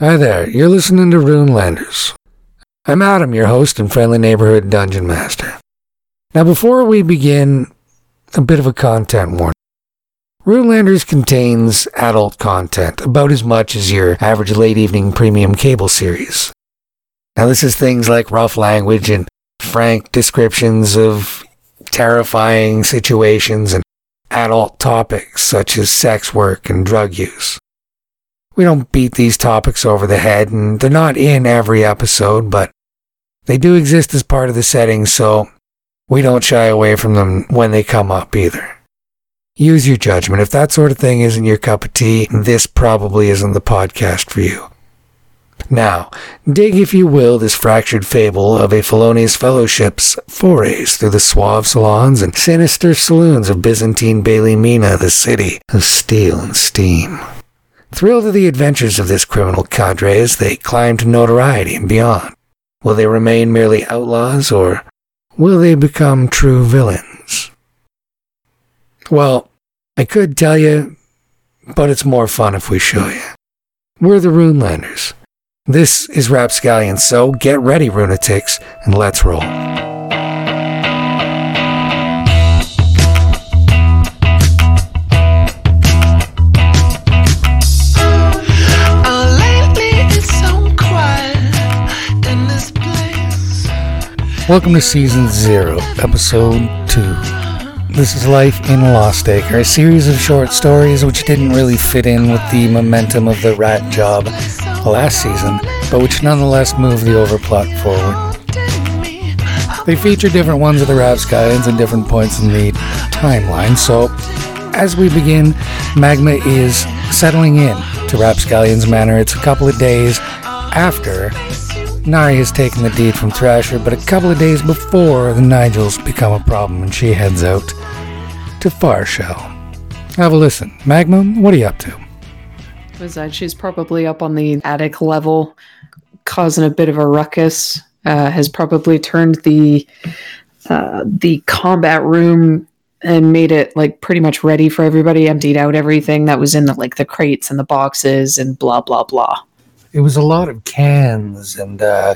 Hi there, you're listening to Runelanders. I'm Adam, your host and friendly neighborhood dungeon master. Now, before we begin, a bit of a content warning. Runelanders contains adult content, about as much as your average late evening premium cable series. Now, this is things like rough language and frank descriptions of terrifying situations and adult topics such as sex work and drug use. We don't beat these topics over the head, and they're not in every episode, but they do exist as part of the setting, so we don't shy away from them when they come up either. Use your judgment. If that sort of thing isn't your cup of tea, this probably isn't the podcast for you. Now, dig, if you will, this fractured fable of a felonious fellowship's forays through the suave salons and sinister saloons of Byzantine Bailey Mina, the city of steel and steam. Thrilled at the adventures of this criminal cadre as they climb to notoriety and beyond. Will they remain merely outlaws, or will they become true villains? Well, I could tell you, but it's more fun if we show you. We're the Runelanders. This is Rapscallion, so get ready, Runatics, and let's roll. Welcome to Season 0, Episode 2. This is Life in Lost Acre, a series of short stories which didn't really fit in with the momentum of the rat job last season, but which nonetheless moved the overplot forward. They feature different ones of the Rapscallions at different points in the timeline, so as we begin, Magma is settling in to Rapscallion's manor. It's a couple of days after Nari has taken the deed from Thrasher, but a couple of days before the Nigels become a problem and she heads out to Farshell. Have a listen. Magma, what are you up to? was that she's probably up on the attic level, causing a bit of a ruckus. Uh, has probably turned the uh, the combat room and made it like pretty much ready for everybody. Emptied out everything that was in the like the crates and the boxes and blah blah blah. It was a lot of cans and uh,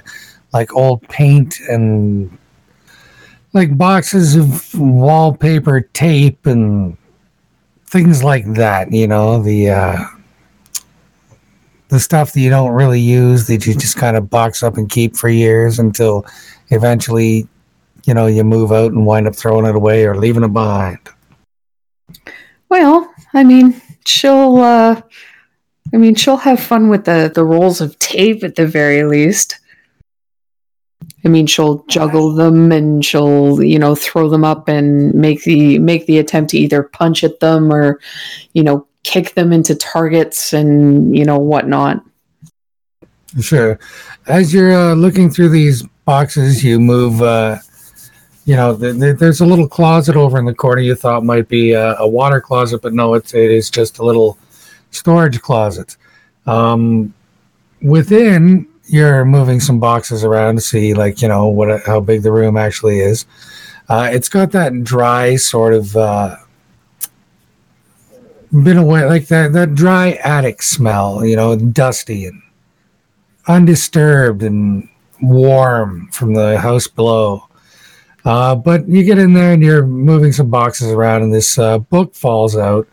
like old paint and like boxes of wallpaper tape and things like that. You know the uh, the stuff that you don't really use that you just kind of box up and keep for years until eventually, you know, you move out and wind up throwing it away or leaving it behind. Well, I mean, she'll uh I mean, she'll have fun with the the rolls of tape at the very least. I mean, she'll juggle them and she'll, you know, throw them up and make the make the attempt to either punch at them or, you know, kick them into targets and you know whatnot. Sure. As you're uh, looking through these boxes, you move. Uh, you know, th- th- there's a little closet over in the corner you thought might be a, a water closet, but no, it's it is just a little storage closet. Um, within, you're moving some boxes around to see, like, you know, what how big the room actually is. Uh, it's got that dry sort of. Uh, been away like that that dry attic smell you know dusty and undisturbed and warm from the house below uh, but you get in there and you're moving some boxes around and this uh, book falls out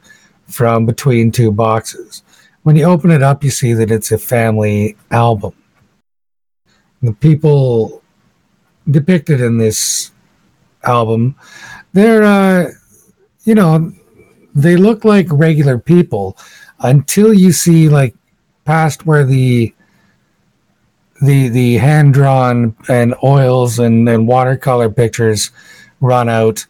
from between two boxes. When you open it up you see that it's a family album. The people depicted in this album they're uh, you know they look like regular people until you see like past where the the the hand drawn and oils and, and watercolor pictures run out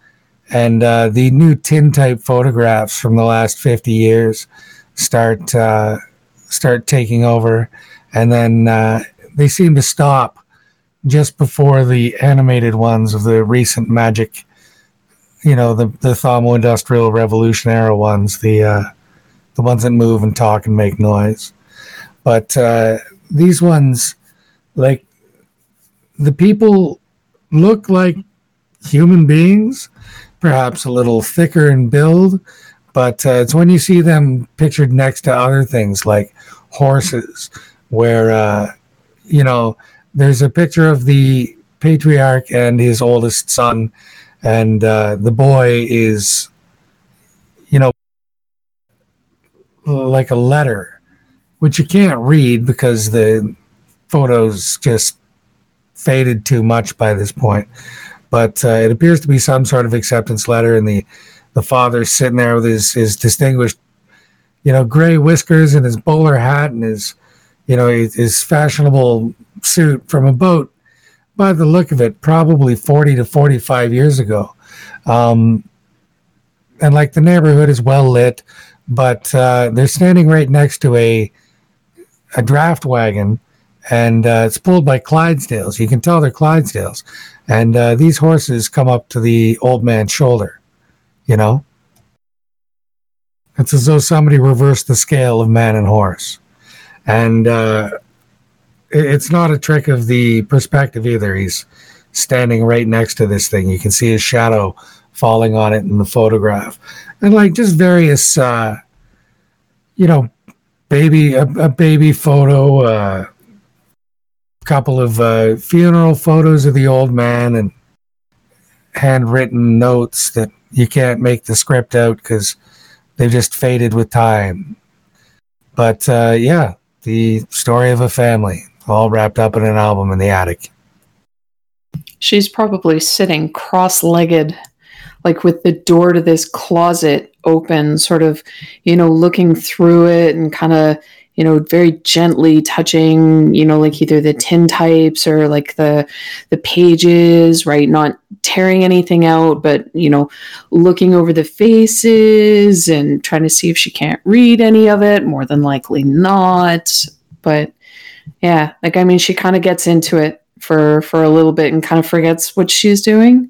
and uh, the new tintype photographs from the last 50 years start uh, start taking over. And then uh, they seem to stop just before the animated ones of the recent magic you know the the thermo industrial revolution era ones the uh the ones that move and talk and make noise. But uh these ones like the people look like human beings perhaps a little thicker in build but uh, it's when you see them pictured next to other things like horses where uh, you know there's a picture of the patriarch and his oldest son, and uh, the boy is, you know, like a letter, which you can't read because the photos just faded too much by this point. But uh, it appears to be some sort of acceptance letter, and the the father's sitting there with his his distinguished, you know, gray whiskers and his bowler hat and his, you know, his, his fashionable suit from a boat. By the look of it, probably forty to forty five years ago. Um, and like the neighborhood is well lit, but uh, they're standing right next to a a draft wagon, and uh, it's pulled by Clydesdales. You can tell they're Clydesdales, and uh, these horses come up to the old man's shoulder. You know, it's as though somebody reversed the scale of man and horse, and uh, it's not a trick of the perspective either. He's standing right next to this thing. You can see his shadow falling on it in the photograph, and like just various, uh, you know, baby a, a baby photo, uh, couple of uh, funeral photos of the old man, and handwritten notes that you can't make the script out because they've just faded with time. But uh, yeah, the story of a family, all wrapped up in an album in the attic. She's probably sitting cross legged, like with the door to this closet open, sort of, you know, looking through it and kind of, you know, very gently touching, you know, like either the tintypes or like the the pages, right? Not tearing anything out, but you know, looking over the faces and trying to see if she can't read any of it. More than likely not. But yeah, like I mean, she kind of gets into it for for a little bit and kind of forgets what she's doing.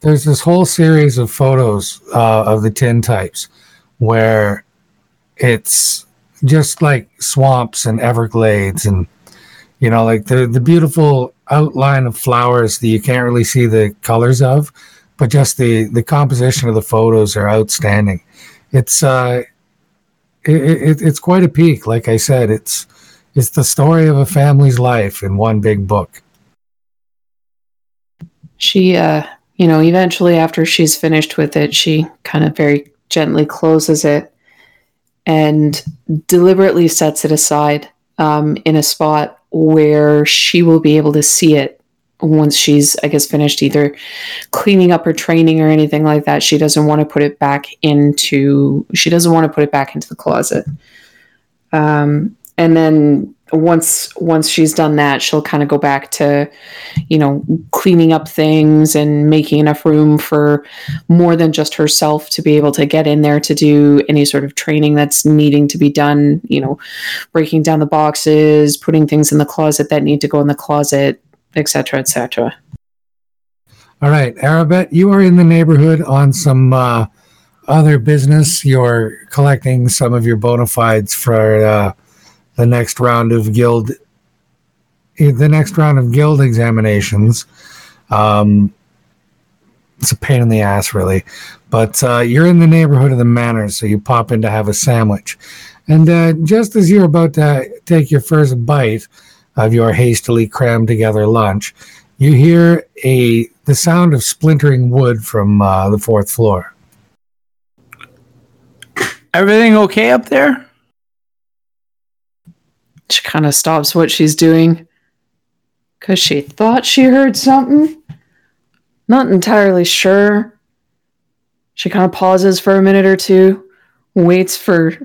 There's this whole series of photos uh, of the tin types where it's just like swamps and everglades and you know like the the beautiful outline of flowers that you can't really see the colors of but just the the composition of the photos are outstanding. It's uh it, it, it's quite a peak like i said it's it's the story of a family's life in one big book. She uh you know, eventually after she's finished with it, she kind of very gently closes it and deliberately sets it aside um, in a spot where she will be able to see it once she's, I guess, finished either cleaning up her training or anything like that. She doesn't want to put it back into. She doesn't want to put it back into the closet. Um, and then once once she's done that, she'll kind of go back to, you know, cleaning up things and making enough room for more than just herself to be able to get in there to do any sort of training that's needing to be done. You know, breaking down the boxes, putting things in the closet that need to go in the closet, etc., etc. All right, Arabet, you are in the neighborhood on some uh, other business. You're collecting some of your bona fides for uh, the next round of guild, the next round of guild examinations. Um, it's a pain in the ass, really, but uh, you're in the neighborhood of the manor, so you pop in to have a sandwich, and uh, just as you're about to take your first bite of your hastily crammed together lunch, you hear a the sound of splintering wood from uh, the fourth floor. Everything okay up there? She kind of stops what she's doing because she thought she heard something. Not entirely sure. She kind of pauses for a minute or two, waits for,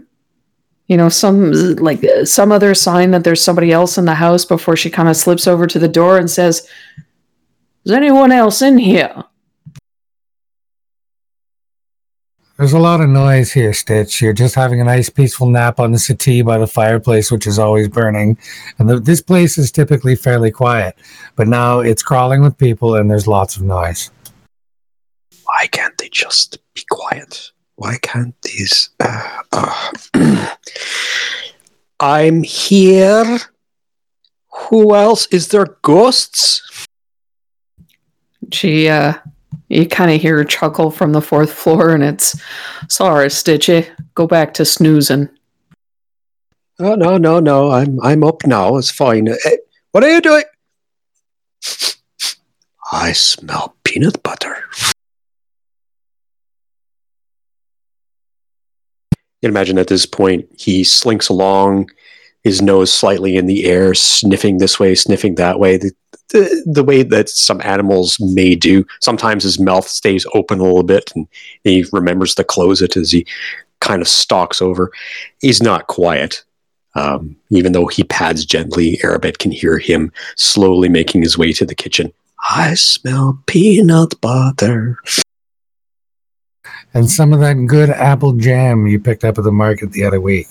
you know, some like some other sign that there's somebody else in the house before she kind of slips over to the door and says, "Is anyone else in here?" There's a lot of noise here, Stitch. You're just having a nice peaceful nap on the settee by the fireplace, which is always burning. And the, this place is typically fairly quiet, but now it's crawling with people and there's lots of noise. Why can't they just be quiet? Why can't these? Uh, uh, I'm here. Who else? Is there ghosts? She, uh, you kind of hear a chuckle from the fourth floor, and it's, sorry, Stitchy, go back to snoozing. Oh no, no, no! I'm I'm up now. It's fine. Eh, what are you doing? I smell peanut butter. You can imagine at this point he slinks along, his nose slightly in the air, sniffing this way, sniffing that way. The, the, the way that some animals may do. Sometimes his mouth stays open a little bit, and he remembers to close it as he kind of stalks over. He's not quiet. Um, even though he pads gently, Arabet can hear him slowly making his way to the kitchen. I smell peanut butter. And some of that good apple jam you picked up at the market the other week.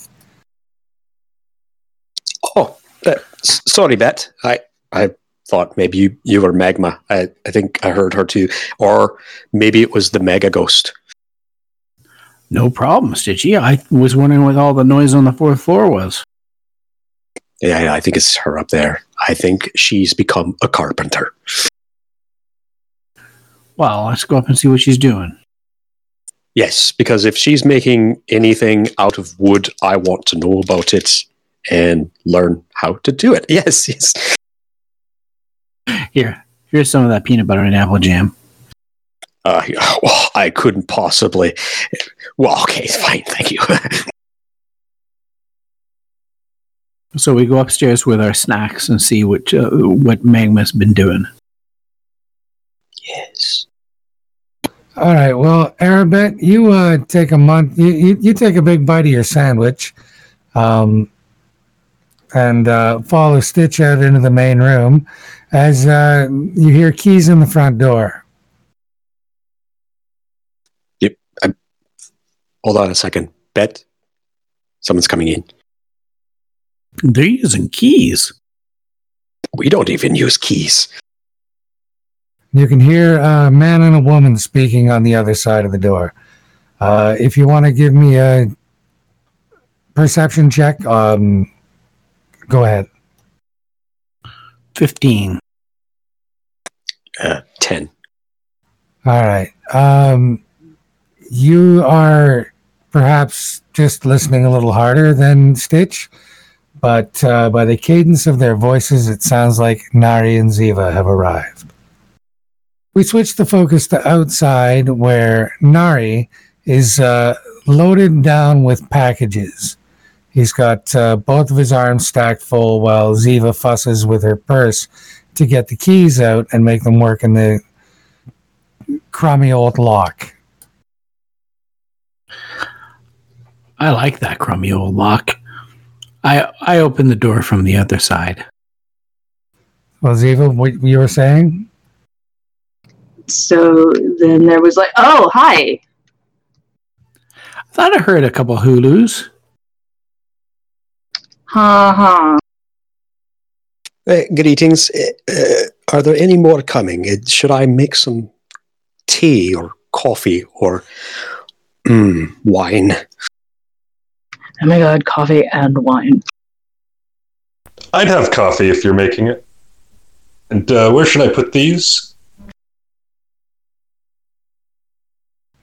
Oh, uh, sorry, Bet. I I thought maybe you, you were Magma. I, I think I heard her too. Or maybe it was the Mega Ghost. No problem, Stitchy. I was wondering what all the noise on the fourth floor was. Yeah, yeah, I think it's her up there. I think she's become a carpenter. Well, let's go up and see what she's doing. Yes, because if she's making anything out of wood, I want to know about it and learn how to do it. Yes, yes. Here, here's some of that peanut butter and apple jam. Uh, well, I couldn't possibly. Well, okay, it's fine, thank you. So we go upstairs with our snacks and see what uh, what Magma's been doing. yes. All right. Well, Arabet, you uh, take a month. You, you you take a big bite of your sandwich, um, and uh, follow Stitch out into the main room as uh, you hear keys in the front door. Yep. Hold on a second. Bet. Someone's coming in. They're using keys. We don't even use keys. You can hear a man and a woman speaking on the other side of the door. Uh, if you want to give me a perception check, um, go ahead. Fifteen. Uh, 10. All right. Um, you are perhaps just listening a little harder than Stitch, but uh, by the cadence of their voices, it sounds like Nari and Ziva have arrived. We switch the focus to outside, where Nari is uh, loaded down with packages. He's got uh, both of his arms stacked full while Ziva fusses with her purse to get the keys out and make them work in the crummy old lock. I like that crummy old lock. I I opened the door from the other side. Well, Ziva, what you were saying? So then there was like, oh, hi. I thought I heard a couple hulus. Ha ha. Uh, greetings. Uh, uh, are there any more coming? Uh, should I make some tea or coffee or mm, wine? Oh my god, coffee and wine. I'd have coffee if you're making it. And uh, where should I put these?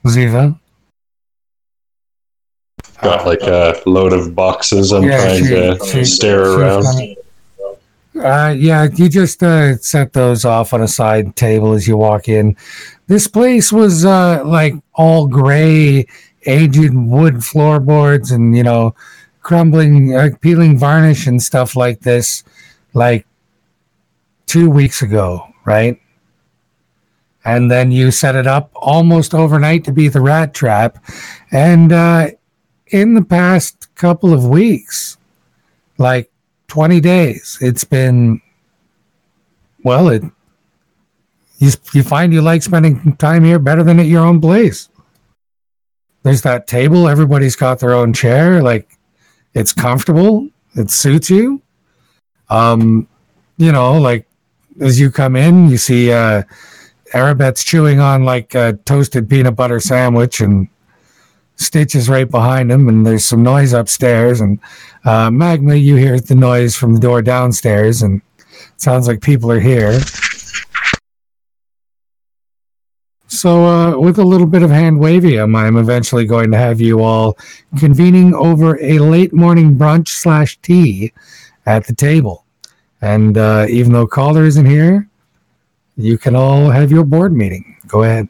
Ziva? Got like a load of boxes I'm Yeah, trying she- to she- stare around. Uh, yeah, you just uh, set those off on a side table as you walk in. This place was uh, like all gray, aged wood floorboards and, you know, crumbling, uh, peeling varnish and stuff like this, like two weeks ago, right? And then you set it up almost overnight to be the rat trap. And uh, in the past couple of weeks, like 20 days. It's been, well, it, you, you find you like spending time here better than at your own place. There's that table, everybody's got their own chair. Like, it's comfortable, it suits you. Um, you know, like, as you come in, you see, uh, Arabet's chewing on like a toasted peanut butter sandwich and Stitch is right behind him, and there's some noise upstairs. And uh, Magma, you hear the noise from the door downstairs, and sounds like people are here. So, uh, with a little bit of hand wavium, I'm eventually going to have you all convening over a late morning brunch slash tea at the table. And uh, even though Calder isn't here, you can all have your board meeting. Go ahead.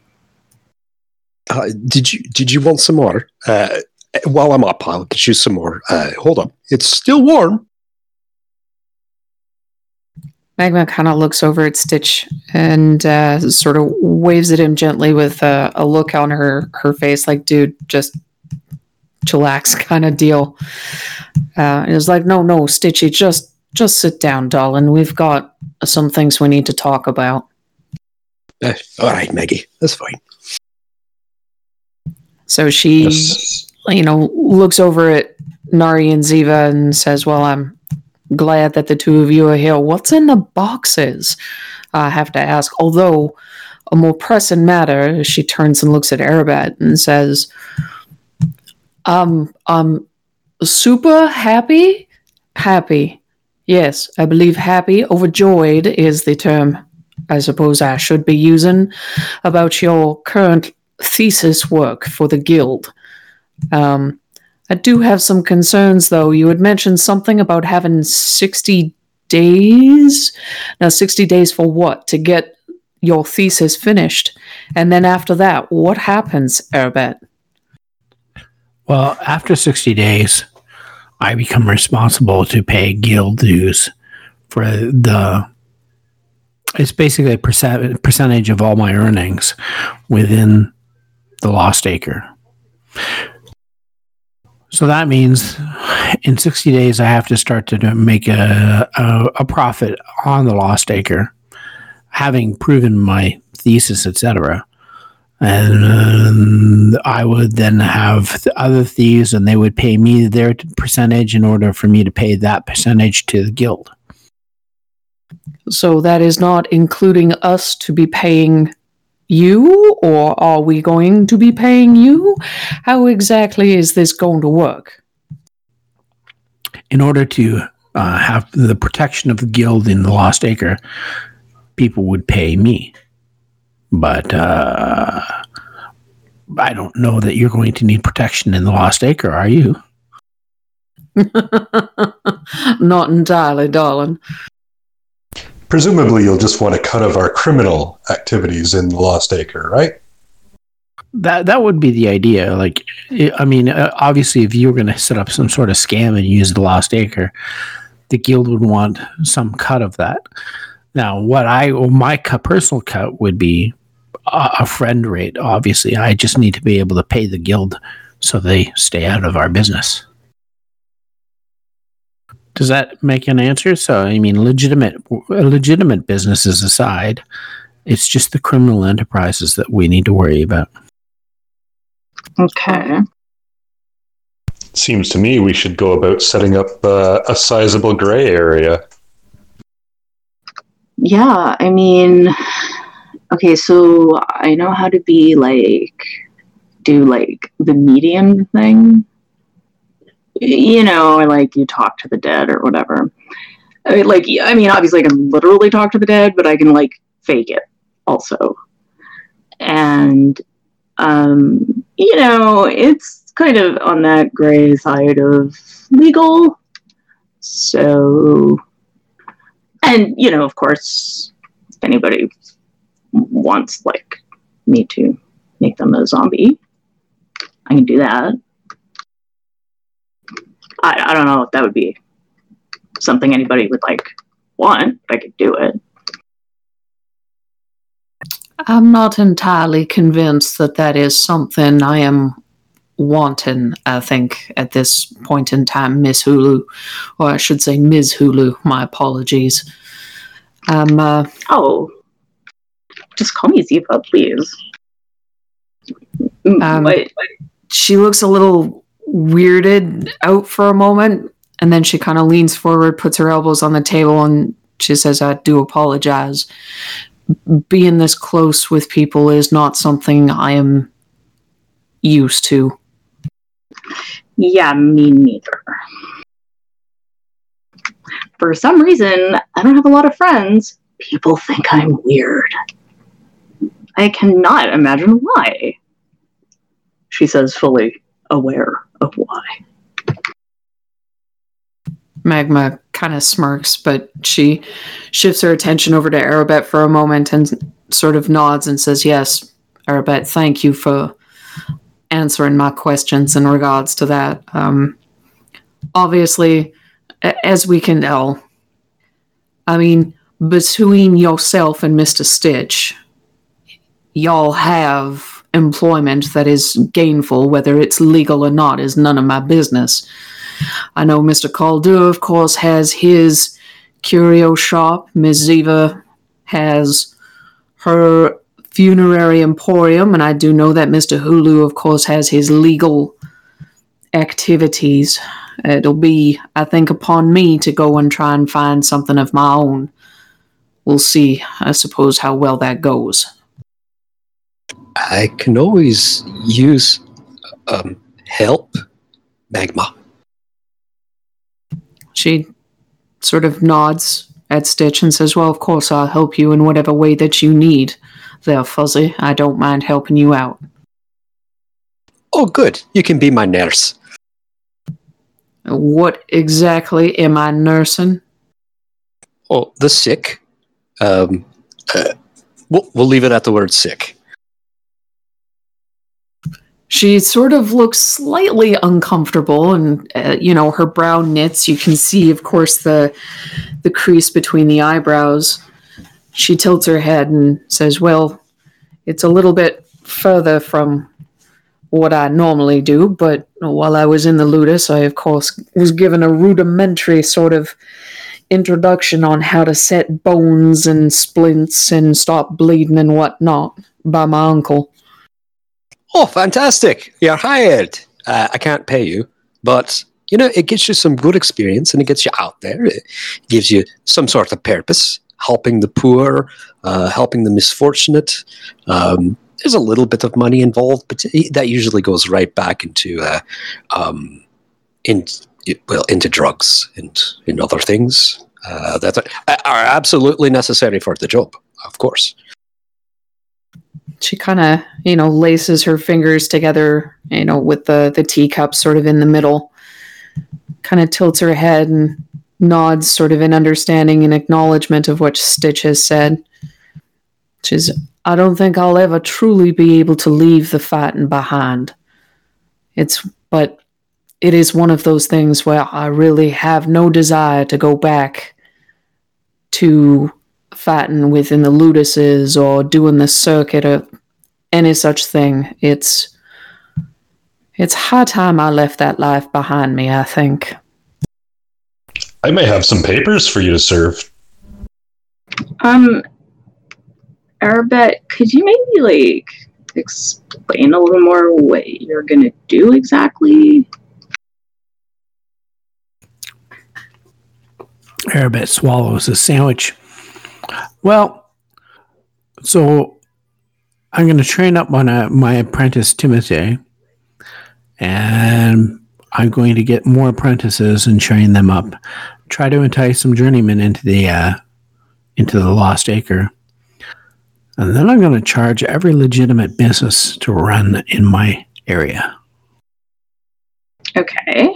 Uh, did you did you want some more? Uh, while I'm up, I'll get you some more. Uh, hold on, it's still warm. Magma kind of looks over at Stitch and uh, sort of waves at him gently with a, a look on her, her face, like, dude, just chillax kind of deal. Uh, and it's like, no, no, Stitchy, just just sit down, darling. We've got some things we need to talk about. Uh, all right, Maggie, that's fine. So she, Yes. you know, looks over at Nari and Ziva and says, Well, I'm glad that the two of you are here. What's in the boxes? I have to ask. Although, a more pressing matter, she turns and looks at Arabet and says, um, I'm super happy. Happy. Yes, I believe happy, overjoyed is the term I suppose I should be using about your current thesis work for the guild. Um, I do have some concerns, though. You had mentioned something about having 60 days. Now, 60 days for what? To get your thesis finished. And then after that, what happens, Arabet? Well, after 60 days, I become responsible to pay guild dues for the. It's basically a percent, percentage of all my earnings within the Lost Acre. So that means in 60 days, I have to start to make a, a, a profit on the Lost Acre, having proven my thesis, etc and uh, I would then have the other thieves, and they would pay me their percentage in order for me to pay that percentage to the guild. So that is not including us to be paying you, or are we going to be paying you? How exactly is this going to work? In order to uh, have the protection of the guild in the Lost Acre, people would pay me. But uh, I don't know that you're going to need protection in the Lost Acre, are you? not entirely, darling. Presumably, you'll just want a cut of our criminal activities in the Lost Acre, right? That that would be the idea. Like, I I mean, uh, obviously, if you were going to set up some sort of scam and use the Lost Acre, the guild would want some cut of that. Now, what I well, my cut, personal cut would be a, a friend rate. Obviously, I just need to be able to pay the guild so they stay out of our business. Does that make an answer? So, I mean, legitimate legitimate businesses aside, it's just the criminal enterprises that we need to worry about. Okay. Seems to me we should go about setting up uh, a sizable gray area. Yeah, I mean, okay, so I know how to be like, do like the medium thing. You know, like you talk to the dead or whatever. I mean, like, I mean, obviously I can literally talk to the dead, but I can like fake it also. And, um, you know, it's kind of on that gray side of legal. So, and you know of course if anybody wants like me to make them a zombie i can do that i, I don't know if that would be something anybody would like want but i could do it I'm not entirely convinced that that is something I am wanting, I think, at this point in time, Miss Hulu. Or I should say Ms. Hulu. My apologies. Um, uh, oh just call me ziva please Um, she looks a little weirded out for a moment, and then she kind of leans forward, puts her elbows on the table, and she says, I do apologize. Being this close with people is not something I am used to. Yeah, me neither. For some reason, I don't have a lot of friends. People think I'm weird. I cannot imagine why. She says, fully aware of why. Magma kind of smirks, but she shifts her attention over to Arabet for a moment and sort of nods and says, Yes, Arabet, thank you for answering my questions in regards to that. Um, obviously, as we can tell, I mean, between yourself and Mr. Stitch, y'all have employment that is gainful, whether it's legal or not, is none of my business. I know Mr. Caldew, of course, has his curio shop. Ms. Ziva has her funerary emporium, and I do know that Mr. Hulu, of course, has his legal activities. It'll be, I think, upon me to go and try and find something of my own. We'll see, I suppose, how well that goes. I can always use um, help, Magma. She sort of nods at Stitch and says, Well, of course, I'll help you in whatever way that you need there, Fuzzy. I don't mind helping you out. Oh, good. You can be my nurse. What exactly am I nursing? Oh, the sick. Um, uh, we'll, we'll leave it at the word sick. She sort of looks slightly uncomfortable, and uh, you know her brow knits. You can see, of course, the the crease between the eyebrows. She tilts her head and says, "Well, it's a little bit further from what I normally do, but while I was in the Ludus, I of course was given a rudimentary sort of introduction on how to set bones and splints and stop bleeding and whatnot by my uncle." Oh, fantastic. You're hired. Uh, I can't pay you, but you know, it gets you some good experience and it gets you out there. It gives you some sort of purpose, helping the poor, uh, helping the misfortunate. Um, there's a little bit of money involved, but that usually goes right back into, uh, um, in well, into drugs and in other things uh, that are absolutely necessary for the job, of course. She kind of you know laces her fingers together you know with the the teacup sort of in the middle kind of tilts her head and nods sort of in understanding and acknowledgement of what stitch has said is i don't think i'll ever truly be able to leave the fighting behind. It's but it is one of those things where i really have no desire to go back to fighting within the luduses or doing the circuit or any such thing. It's it's high time I left that life behind me, I think. I may have some papers for you to serve. Um, Arabet, could you maybe like explain a little more what you're gonna do exactly? Arabet swallows a sandwich. Well, so I'm going to train up on a, my apprentice Timothy, and I'm going to get more apprentices and train them up. Try to entice some journeymen into the uh, into the Lost Acre, and then I'm going to charge every legitimate business to run in my area, Okay.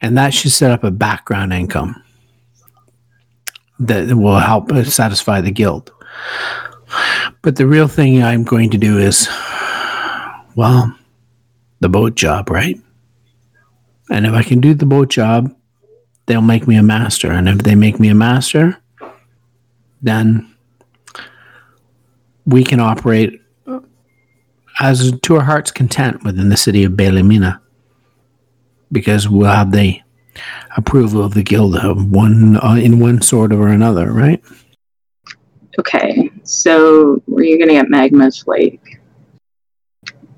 and that should set up a background income that will help uh, satisfy the guilt. But the real thing I'm going to do is, well, the boat job, right? And if I can do the boat job, they'll make me a master. And if they make me a master, then we can operate as to our heart's content within the city of Bailimina. Because we'll have the approval of the guild one uh, in one sort or another, right? Okay. So were you gonna get Magma's like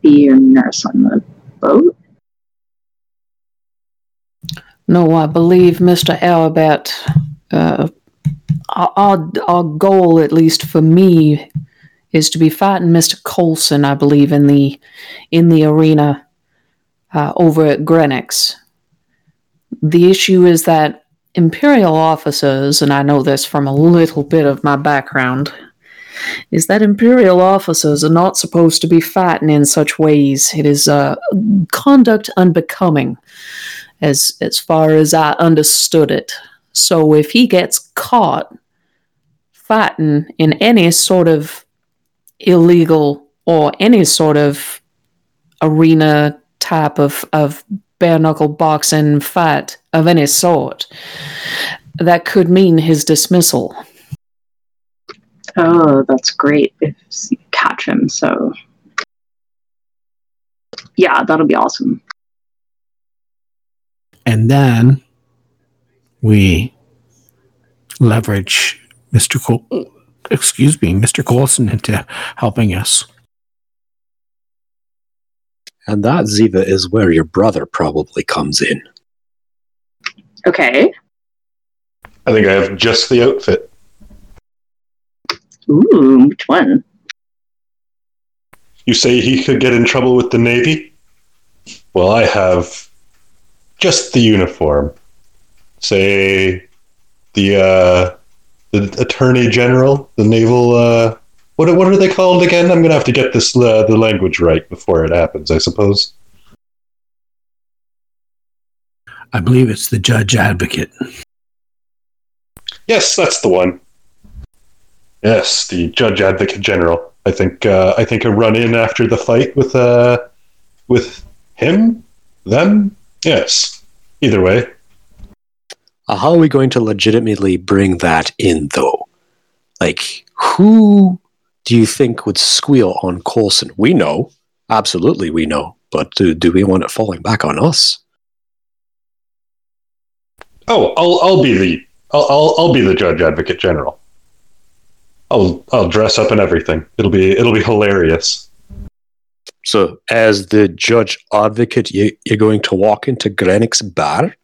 be your nurse on the boat? No, I believe Mr. Arabet, uh, our, our, our goal, at least for me, is to be fighting Mr. Colson, I believe, in the in the arena uh, over at Greenwich. The issue is that Imperial officers, and I know this from a little bit of my background, is that Imperial officers are not supposed to be fighting in such ways. It is uh, conduct unbecoming, as as far as I understood it. So if he gets caught fighting in any sort of illegal or any sort of arena type of, of bare knuckle boxing fight of any sort, that could mean his dismissal. Oh, that's great if you catch him. So, yeah, that'll be awesome. And then we leverage Mr. Col- excuse me, Mr. Colson into helping us. And that, Ziva, is where your brother probably comes in. Okay. I think I have just the outfit. Ooh, which one? You say he could get in trouble with the Navy? Well, I have just the uniform. Say the uh, the Attorney General, the naval. Uh, what what are they called again? I'm gonna have to get this uh, the language right before it happens. I suppose. I believe it's the judge advocate. Yes, that's the one. Yes, the Judge Advocate General. I think uh, I think a run in after the fight with uh with him, them. Yes. Either way, Uh, how are we going to legitimately bring that in, though? Like, who do you think would squeal on Colson? We know. Absolutely, we know. But do, do we want it falling back on us? Oh, I'll I'll be the I'll I'll, I'll be the judge advocate general. I'll I'll dress up and everything. It'll be it'll be hilarious. So, as the judge advocate, you, you're going to walk into Grenick's bar?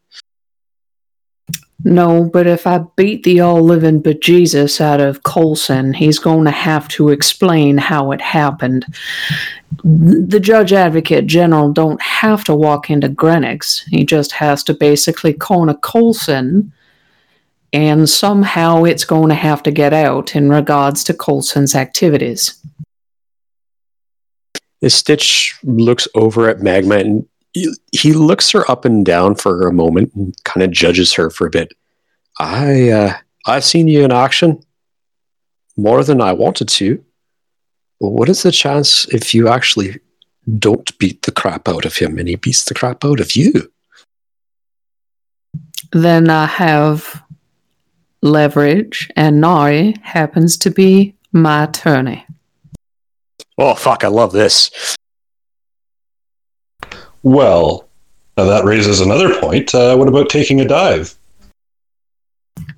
No, but if I beat the all living bejesus out of Colson, he's going to have to explain how it happened. The judge advocate general don't have to walk into Greenwich. He just has to basically corner Colson, and somehow it's going to have to get out in regards to Colson's activities. Stitch looks over at Magma and he looks her up and down for a moment and kind of judges her for a bit. I uh, I've seen you in action more than I wanted to. What is the chance if you actually don't beat the crap out of him and he beats the crap out of you? Then I have leverage, and Nari happens to be my attorney. Oh fuck! I love this. Well, now that raises another point. Uh, what about taking a dive?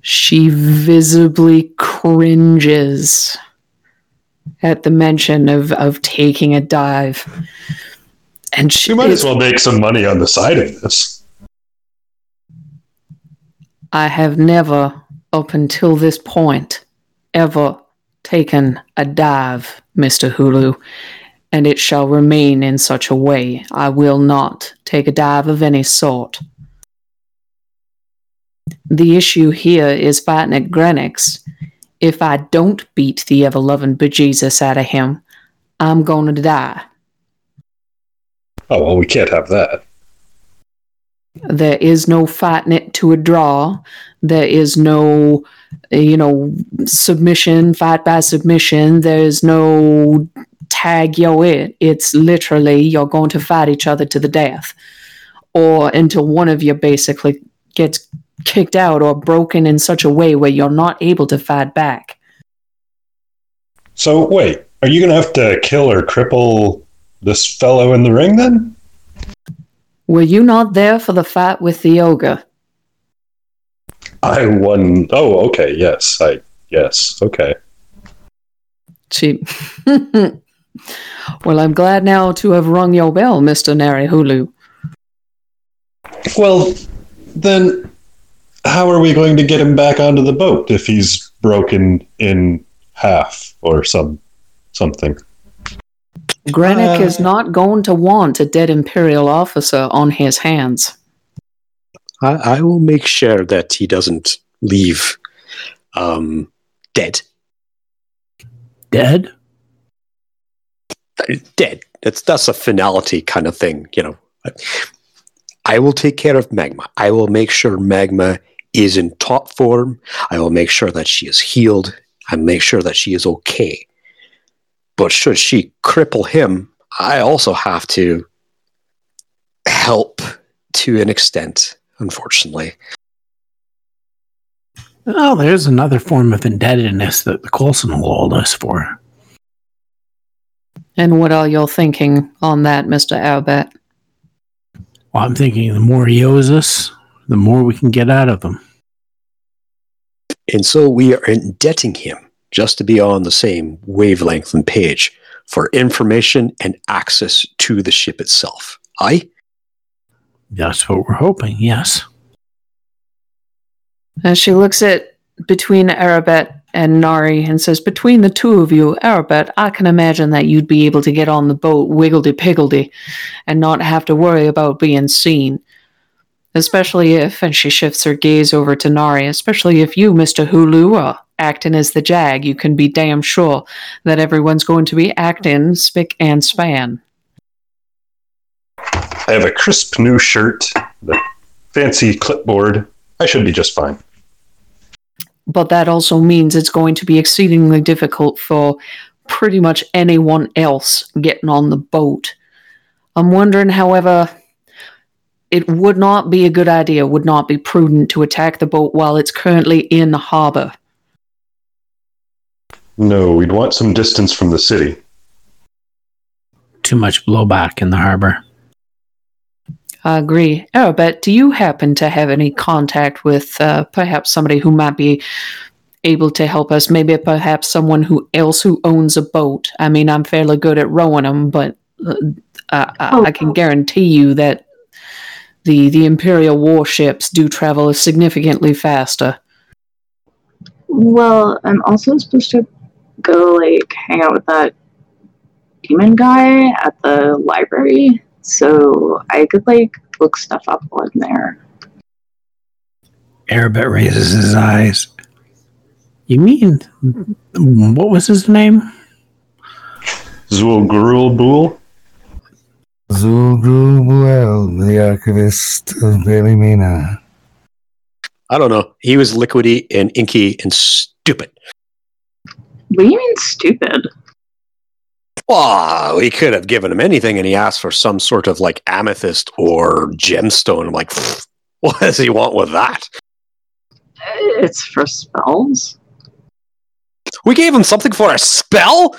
She visibly cringes at the mention of, of taking a dive. And she We might as well make some money on the side of this. I have never, up until this point, ever taken a dive, Mr. Hulu, and it shall remain in such a way. I will not take a dive of any sort. The issue here is fighting at Greenwich. If I don't beat the ever loving bejesus out of him, I'm going to die. Oh well, we can't have that. There is no fighting it to a draw. There is no, you know, submission, fight by submission. There's no tag yo it. It's literally you're going to fight each other to the death. Or until one of you basically gets kicked out or broken in such a way where you're not able to fight back. So wait, are you going to have to kill or cripple this fellow in the ring then? Were you not there for the fight with the ogre? I won. Oh, okay. Yes, I. Yes. Okay. She. well, I'm glad now to have rung your bell, Mr. Nari Hulu. Well, then, how are we going to get him back onto the boat if he's broken in half or some something? Grenick Uh, is not going to want a dead Imperial officer on his hands. I, I will make sure that he doesn't leave um, dead. Dead? Dead. That's that's a finality kind of thing, you know. I will take care of Magma. I will make sure Magma is in top form. I will make sure that she is healed I make sure that she is okay. But should she cripple him, I also have to help to an extent, unfortunately. Oh, there's another form of indebtedness that the Colson will hold us for. And what are you thinking on that, Mr. Albert? Well, I'm thinking the more he owes us, the more we can get out of him. And so we are indebting him just to be on the same wavelength and page for information and access to the ship itself. Aye? That's what we're hoping, yes. As she looks at between Arabet and Nari and says, Between the two of you, Arabet, I can imagine that you'd be able to get on the boat wiggledy piggledy and not have to worry about being seen. Especially if, and she shifts her gaze over to Nari, especially if you, Mr. Hulu, are acting as the Jag, you can be damn sure that everyone's going to be acting spick and span. I have a crisp new shirt, the fancy clipboard. I should be just fine. But that also means it's going to be exceedingly difficult for pretty much anyone else getting on the boat. I'm wondering, however, it would not be a good idea, would not be prudent to attack the boat while it's currently in the harbor. No, we'd want some distance from the city. Too much blowback in the harbor. I agree. Arabet, do you happen to have any contact with uh, perhaps somebody who might be able to help us? Maybe perhaps someone who else who owns a boat. I mean, I'm fairly good at rowing them, but uh, I, I, I can guarantee you that the the Imperial warships do travel significantly faster. Well, I'm also supposed to go like hang out with that demon guy at the library, so I could like look stuff up on there. Arabet raises his eyes. You mean, what was his name? Zulgrul Bool? Zulgrubuel, the archivist of Bailey Mina. I don't know. He was liquidy and inky and stupid. What do you mean stupid? Well, we could have given him anything, and he asked for some sort of like amethyst or gemstone. I'm like, what does he want with that? It's for spells. We gave him something for a spell?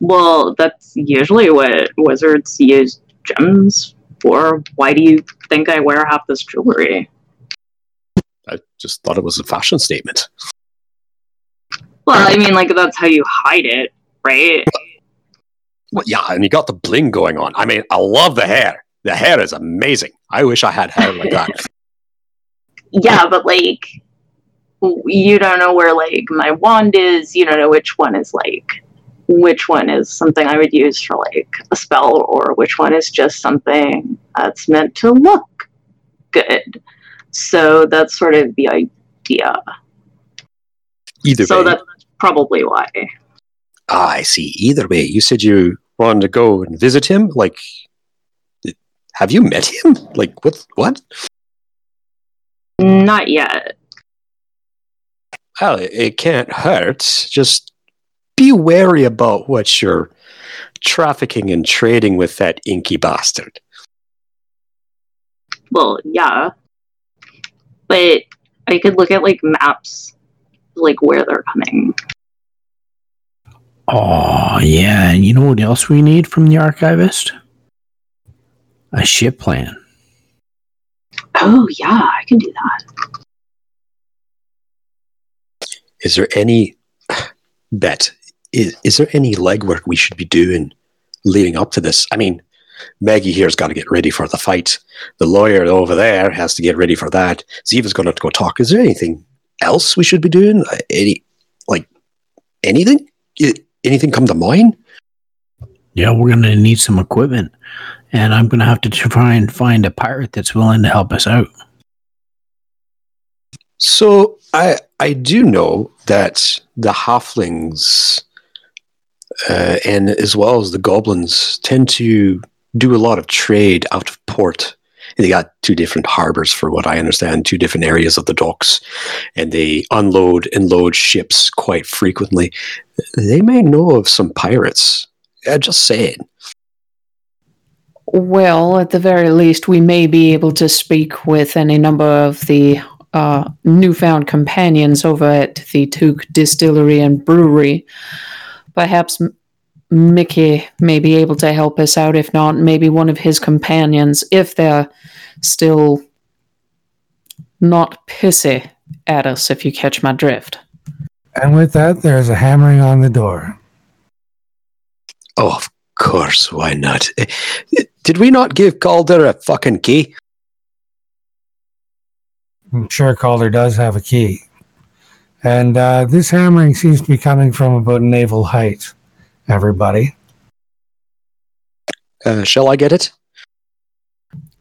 Well, that's usually what wizards use gems for. Why do you think I wear half this jewelry? I just thought it was a fashion statement. Well, I mean, like that's how you hide it, right? Well, yeah, and you got the bling going on. I mean, I love the hair. The hair is amazing. I wish I had hair like that. yeah, but like you don't know where like my wand is. You don't know which one is like which one is something I would use for like a spell, or which one is just something that's meant to look good. So that's sort of the idea. Either way. so way, that's probably why. Ah, I see. Either way, you said you wanted to go and visit him. Like, have you met him? Like, what? What? Not yet. Well, it, it can't hurt. Just be wary about what you're trafficking and trading with that inky bastard. Well, yeah. But I could look at like maps, like where they're coming. Oh, yeah. And you know what else we need from the archivist? A ship plan. Oh yeah, I can do that. Is there any bet? Is, is there any legwork we should be doing leading up to this? I mean, Maggie here's got to get ready for the fight. The lawyer over there has to get ready for that. Ziva's going to have to go talk. Is there anything else we should be doing? Uh, Any, like, anything? I- Anything come to mind? Yeah, we're going to need some equipment. And I'm going to have to try and find a pirate that's willing to help us out. So, I I do know that the halflings uh, and as well as the goblins tend to do a lot of trade out of port. And they got two different harbors, for what I understand, two different areas of the docks, and they unload and load ships quite frequently. They may know of some pirates. Uh, just saying. Well, at the very least, we may be able to speak with any number of the uh, newfound companions over at the Took Distillery and Brewery. Perhaps Mickey may be able to help us out. If not, maybe one of his companions, if they're still not pissy at us, if you catch my drift. And with that, there's a hammering on the door. Oh, of course. Why not? Eh, Did we not give Calder a fucking key? I'm sure Calder does have a key. And uh, this hammering seems to be coming from about naval height, everybody. Uh, shall I get it?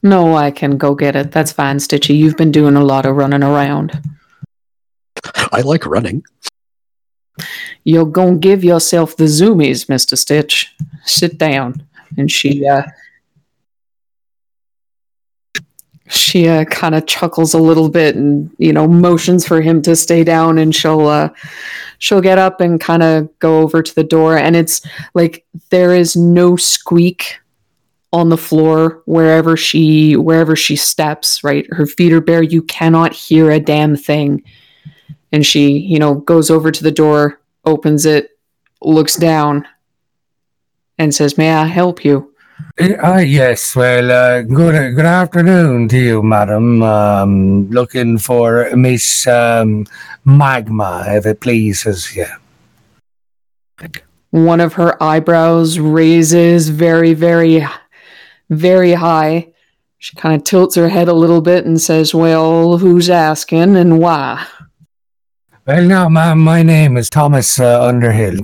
No, I can go get it. That's fine, Stitchy. You've been doing a lot of running around. I like running. You're gonna give yourself the zoomies, Mr. Stitch. Sit down. And she uh she kind of chuckles a little bit and you know motions for him to stay down and she'll uh she'll get up and kind of go over to the door. And it's like there is no squeak on the floor wherever she wherever she steps right? Her feet are bare. You cannot hear a damn thing. And she you know goes over to the door opens it looks down and says may i help you Ah, yes. Well, uh, good good afternoon to you, madam. Um, looking for Miss um, Magma, if it pleases you. one of her eyebrows raises very very very high she kind of tilts her head a little bit and says well who's asking and why Well, now, ma'am, my name is Thomas uh, Underhill.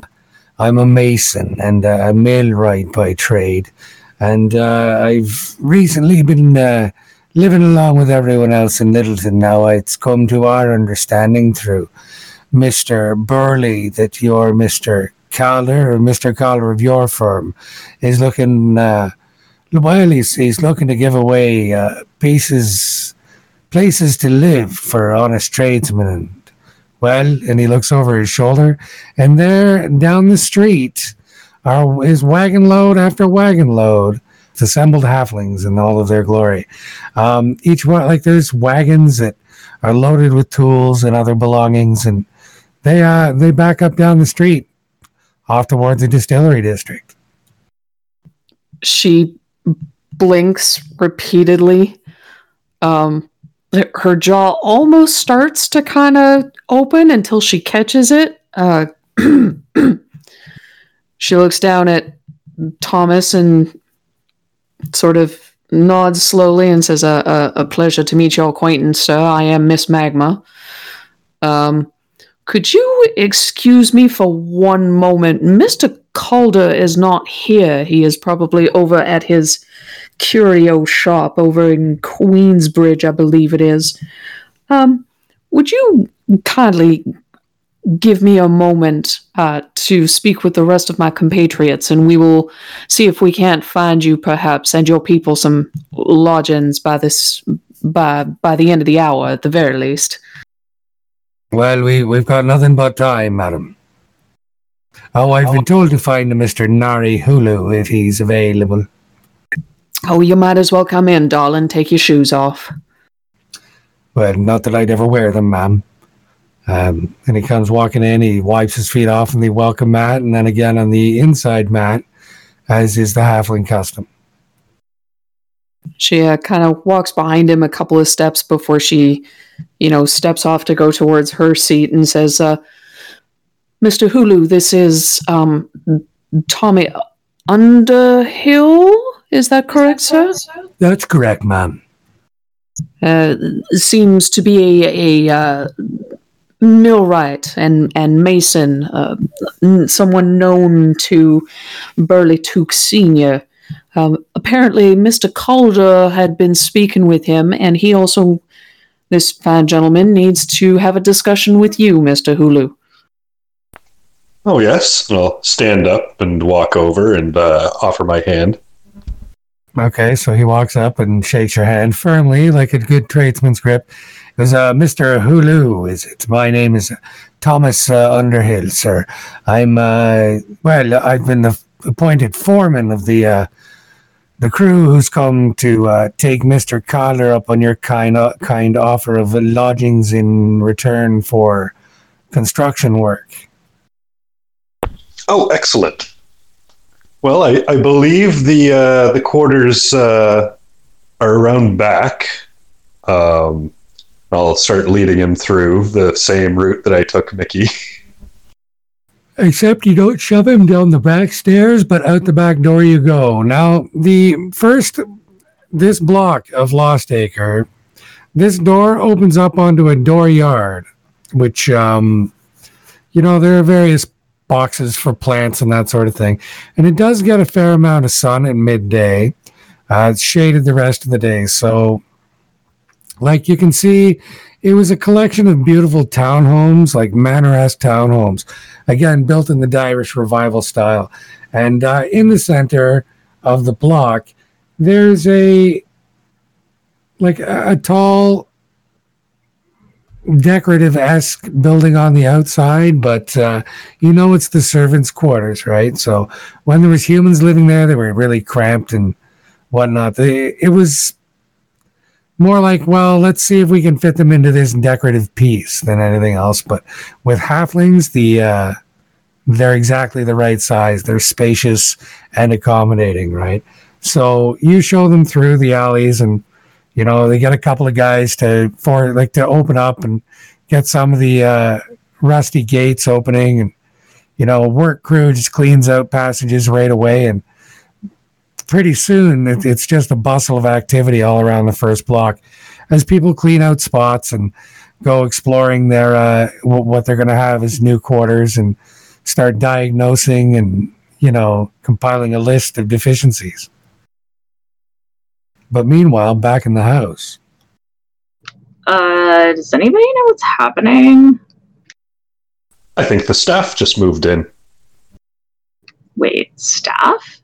I'm a mason and uh, a millwright by trade, and uh, I've recently been uh, living along with everyone else in Littleton. Now, it's come to our understanding through Mister Burley that you're Mister Calder, or Mister Calder of your firm, is looking. Uh, well, he's, he's looking to give away uh, pieces, places to live for honest tradesmen well, and he looks over his shoulder, and there down the street are his wagon load after wagon load, assembled halflings in all of their glory. Um, each one, like there's wagons that are loaded with tools and other belongings, and they uh they back up down the street, off towards the distillery district. she blinks repeatedly um her jaw almost starts to kind of open until she catches it uh she looks down at thomas and sort of nods slowly and says a, a, a pleasure to meet your acquaintance sir. I am miss magma. Um could you excuse me for one moment? Mr calder is not here. He is probably over at his curio shop over in queensbridge i believe it is. Um would you kindly give me a moment uh, to speak with the rest of my compatriots, and we will see if we can't find you, perhaps, and your people some lodgings by this by by the end of the hour, at the very least. Well, we we've got nothing but time, madam. Oh, I've been told to find a Mister Nari Hulu if he's available. Oh, you might as well come in, darling. Take your shoes off. Well, not that I'd ever wear them, ma'am. Um, and he comes walking in, he wipes his feet off on the welcome mat, and then again on the inside mat, as is the halfling custom. She uh, kind of walks behind him a couple of steps before she, you know, steps off to go towards her seat and says, uh, "Mr. Hulu, this is um, Tommy Underhill. Is that correct, sir?" That's correct, ma'am. uh, seems to be a, a uh, millwright and and mason, uh, someone known to Burley Took Senior. Um, apparently, Mister Calder had been speaking with him, and he also this fine gentleman needs to have a discussion with you, Mr. Hulu. Oh, yes. I'll stand up and walk over and uh, offer my hand. Okay, so he walks up and shakes your hand firmly, like a good tradesman's grip. It was uh, Mr. Hulu, is it? My name is Thomas uh, Underhill, sir. I'm, uh, well, I've been the appointed foreman of the uh, the crew who's come to uh, take Mr. Calder up on your kind, uh, kind offer of lodgings in return for construction work. Oh, excellent. Well, I, I believe the uh, the quarters uh, are around back. Um, I'll start leading him through the same route that I took Mickey. Except you don't shove him down the back stairs, but out the back door you go. Now, the first, this block of Lost Acre, this door opens up onto a dooryard, which, um, you know, there are various boxes for plants and that sort of thing. And it does get a fair amount of sun at midday. Uh, it's shaded the rest of the day. So, like you can see, it was a collection of beautiful townhomes, like manor-esque townhomes, again built in the Irish Revival style. And uh, in the center of the block, there's a like a, a tall, decorative-esque building on the outside, but uh, you know it's the servants' quarters, right? So when there was humans living there, they were really cramped and whatnot. They, it was more like, well, let's see if we can fit them into this decorative piece than anything else. But with halflings, the uh, they're exactly the right size. They're spacious and accommodating, right? So you show them through the alleys, and you know they get a couple of guys to for like to open up and get some of the uh, rusty gates opening, and you know work crew just cleans out passages right away. And pretty soon it, it's just a bustle of activity all around the first block as people clean out spots and go exploring their uh, w- what they're going to have as new quarters and start diagnosing and you know compiling a list of deficiencies but meanwhile back in the house Uh, does anybody know what's happening? I think the staff just moved in. Wait, staff?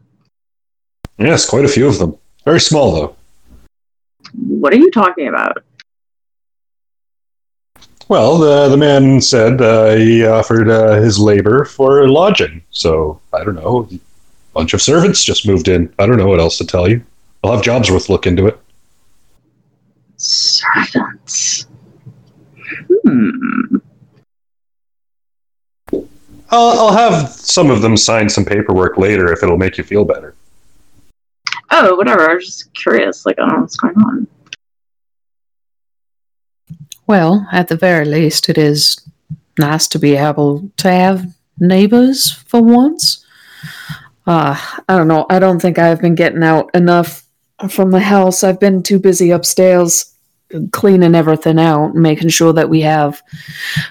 Yes, quite a few of them. Very small, though. What are you talking about? Well, the, the man said uh, he offered uh, his labor for lodging. So, I don't know. A bunch of servants just moved in. I don't know what else to tell you. I'll have Jobsworth look into it. Servants. Hmm. I'll, I'll have some of them sign some paperwork later if it'll make you feel better. Oh, whatever. I was just curious. Like, I don't know what's going on. Well, at the very least, it is nice to be able to have neighbors for once. Uh, I don't know. I don't think I've been getting out enough from the house. I've been too busy upstairs cleaning everything out, making sure that we have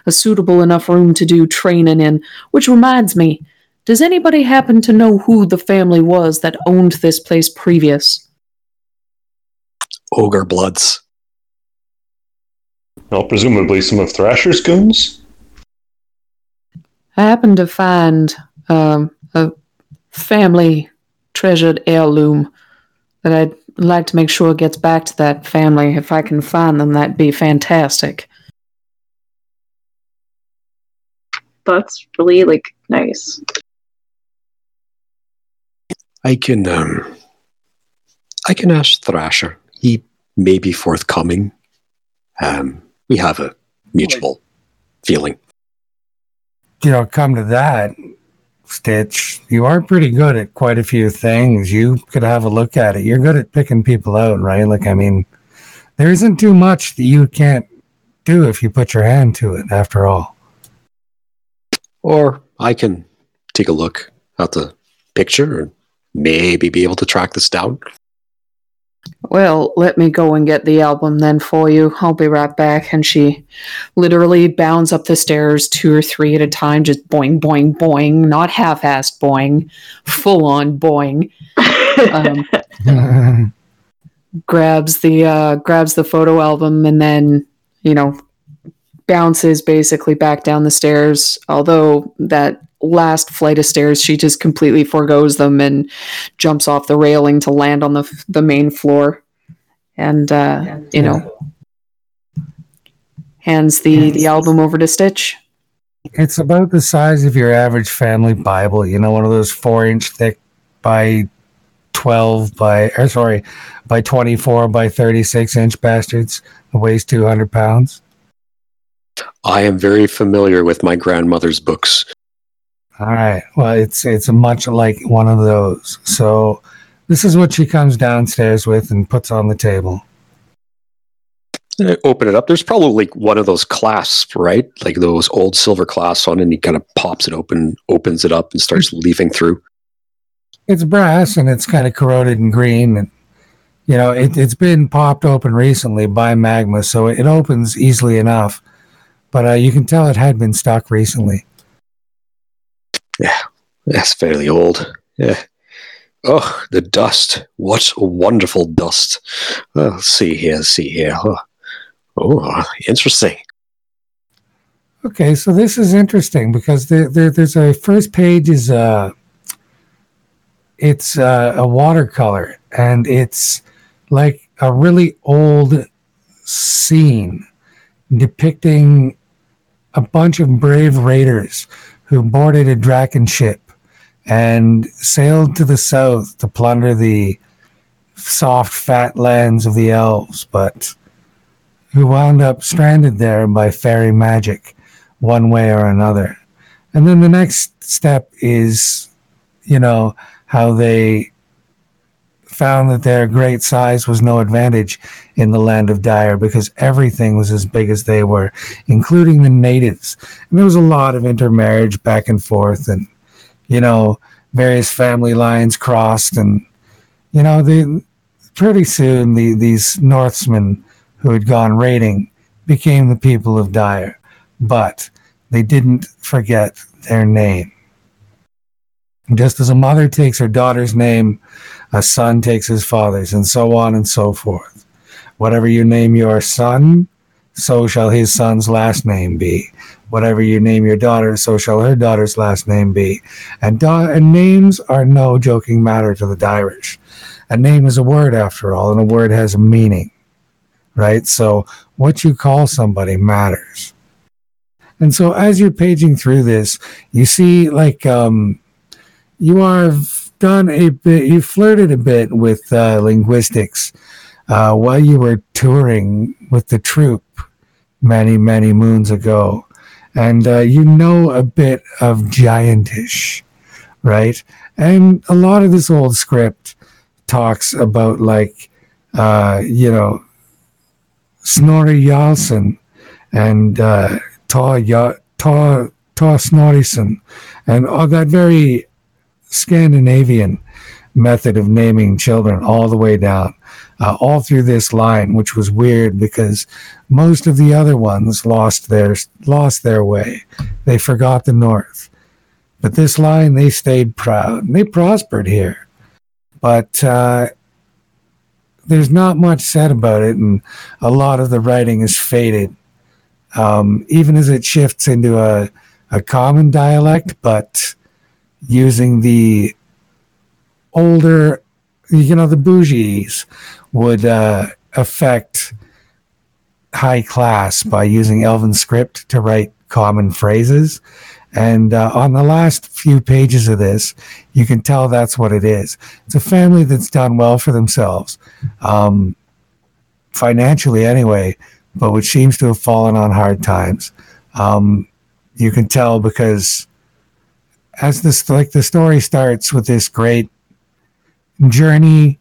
a suitable enough room to do training in. Which reminds me, does anybody happen to know who the family was that owned this place previous? Ogre Bloods. Well, presumably some of Thrasher's goons? I happened to find um, a family treasured heirloom that I'd like to make sure it gets back to that family. If I can find them, that'd be fantastic. That's really, like, nice. I can um I can ask Thrasher. He may be forthcoming. Um we have a mutual feeling. you know come to that stitch you are pretty good at quite a few things. You could have a look at it. You're good at picking people out right? Like i mean there isn't too much that you can't do if you put your hand to it after all. Or I can take a look at the picture and maybe be able to track this down. Well, let me go and get the album then for you. I'll be right back. And she literally bounds up the stairs two or three at a time, just boing, boing, boing, not half assed boing, full on boing. Um, grabs the uh, grabs the photo album and then you know, bounces basically back down the stairs. Although that last flight of stairs, she just completely foregoes them and jumps off the railing to land on the the main floor, and uh, you know, hands the the album over to Stitch. It's about the size of your average family Bible. You know, one of those four inch thick by twelve by or sorry, by twenty four by thirty six inch bastards. That weighs two hundred pounds. I am very familiar with my grandmother's books. All right. Well, it's it's much like one of those. So this is what she comes downstairs with and puts on the table. Uh, Open it up. There's probably like one of those clasps, right? Like those old silver clasps on, it, and he kind of pops it open, opens it up, and starts leafing through. It's brass and it's kind of corroded and green and you know it, it's been popped open recently by magma so it opens easily enough but uh, you can tell it had been stuck recently Yeah, that's fairly old. Yeah. Oh, the dust. What a wonderful dust. Well, let's see here, let's see here. Oh, oh interesting. okay so this is interesting because there, there there's a first page is a it's uh, a watercolor and it's like a really old scene depicting a bunch of brave raiders who boarded a Draken ship and sailed to the south to plunder the soft, fat lands of the elves, but who wound up stranded there by fairy magic, one way or another. And then the next step is, you know, how they found that their great size was no advantage in the land of Dire because everything was as big as they were, including the natives. And there was a lot of intermarriage back and forth, and you know, various family lines crossed, and you know, the pretty soon the these Northmen who had gone raiding became the people of Dire, but they didn't forget their name. Just as a mother takes her daughter's name, a son takes his father's, and so on and so forth. Whatever you name your son, so shall his son's last name be. Whatever you name your daughter, so shall her daughter's last name be. And, da- and names are no joking matter to the Irish. A name is a word, after all, and a word has a meaning, right? So what you call somebody matters. And so as you're paging through this, you see like um, you are done a bit, you flirted a bit with uh, linguistics uh, while you were touring with the troupe many, many moons ago. And uh, you know a bit of giantish, right? And a lot of this old script talks about, like, uh, you know, Snorri Jarlsson and uh, ya, Ta, Ta Snorrison and all that very Scandinavian method of naming children all the way down, uh, all through this line, which was weird because most of the other ones lost their lost their way. They forgot the North, but this line they stayed proud. And they prospered here, but uh, there's not much said about it, and a lot of the writing is faded, um, even as it shifts into a a common dialect, but using the older, you know, the bougies would uh, affect high class by using Elven script to write common phrases. And uh, on the last few pages of this, you can tell that's what it is. It's a family that's done well for themselves, um, financially anyway, but which seems to have fallen on hard times. Um, you can tell because as this like the story starts with this great journey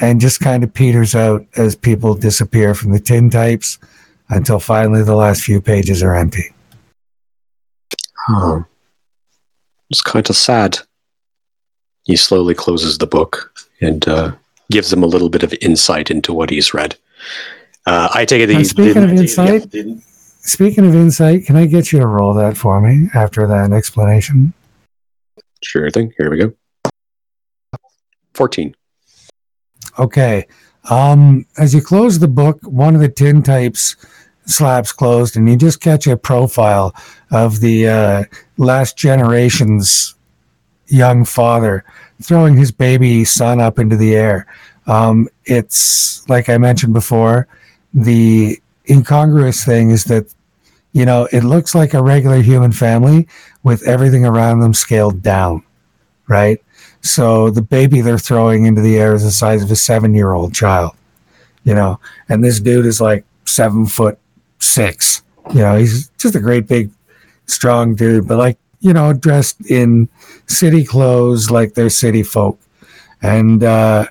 and just kind of peters out as people disappear from the tin types until finally the last few pages are empty. Oh. It's kind of sad. He slowly closes the book and uh, gives them a little bit of insight into what he's read. Uh, I take it that speaking didn't- of insight, speaking of insight, can I get you to roll that for me after that explanation? Sure thing. Here we go. 14. Okay. Um, as you close the book, one of the tin types slabs closed, and you just catch a profile of the uh, last generation's young father throwing his baby son up into the air. Um, it's like I mentioned before, the incongruous thing is that you know it looks like a regular human family with everything around them scaled down, right? So the baby they're throwing into the air is the size of a seven-year-old child, you know, and this dude is like seven foot six. You know, he's just a great big, strong dude, but like you know, dressed in city clothes like they're city folk, and uh,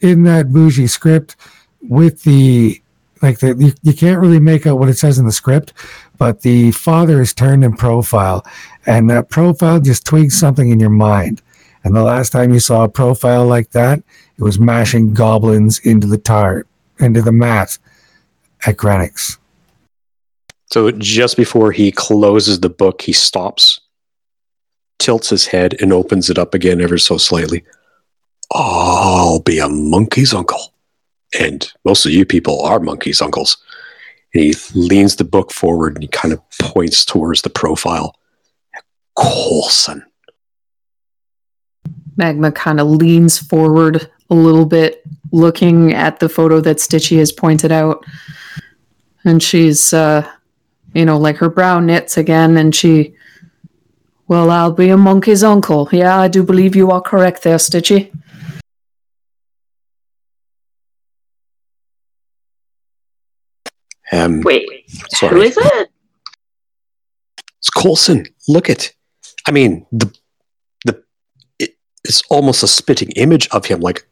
in that bougie script with the like the you, you can't really make out what it says in the script but the father is turned in profile and that profile just twigs something in your mind and the last time you saw a profile like that it was mashing goblins into the tar into the mat at Greenwich. So just before he closes the book, he stops, tilts his head, and opens it up again ever so slightly. I'll be a monkey's uncle. And most of you people are monkey's uncles. And he leans the book forward and he kind of points towards the profile. Colson. Magma kind of leans forward a little bit, looking at the photo that Stitchy has pointed out. And she's, uh, you know, like her brow knits again, and she, well, I'll be a monkey's uncle. Yeah, I do believe you are correct there, Stitchy. Um, Wait, sorry. who is it? It's Colson. Look at, I mean, the the it, it's almost a spitting image of him. Like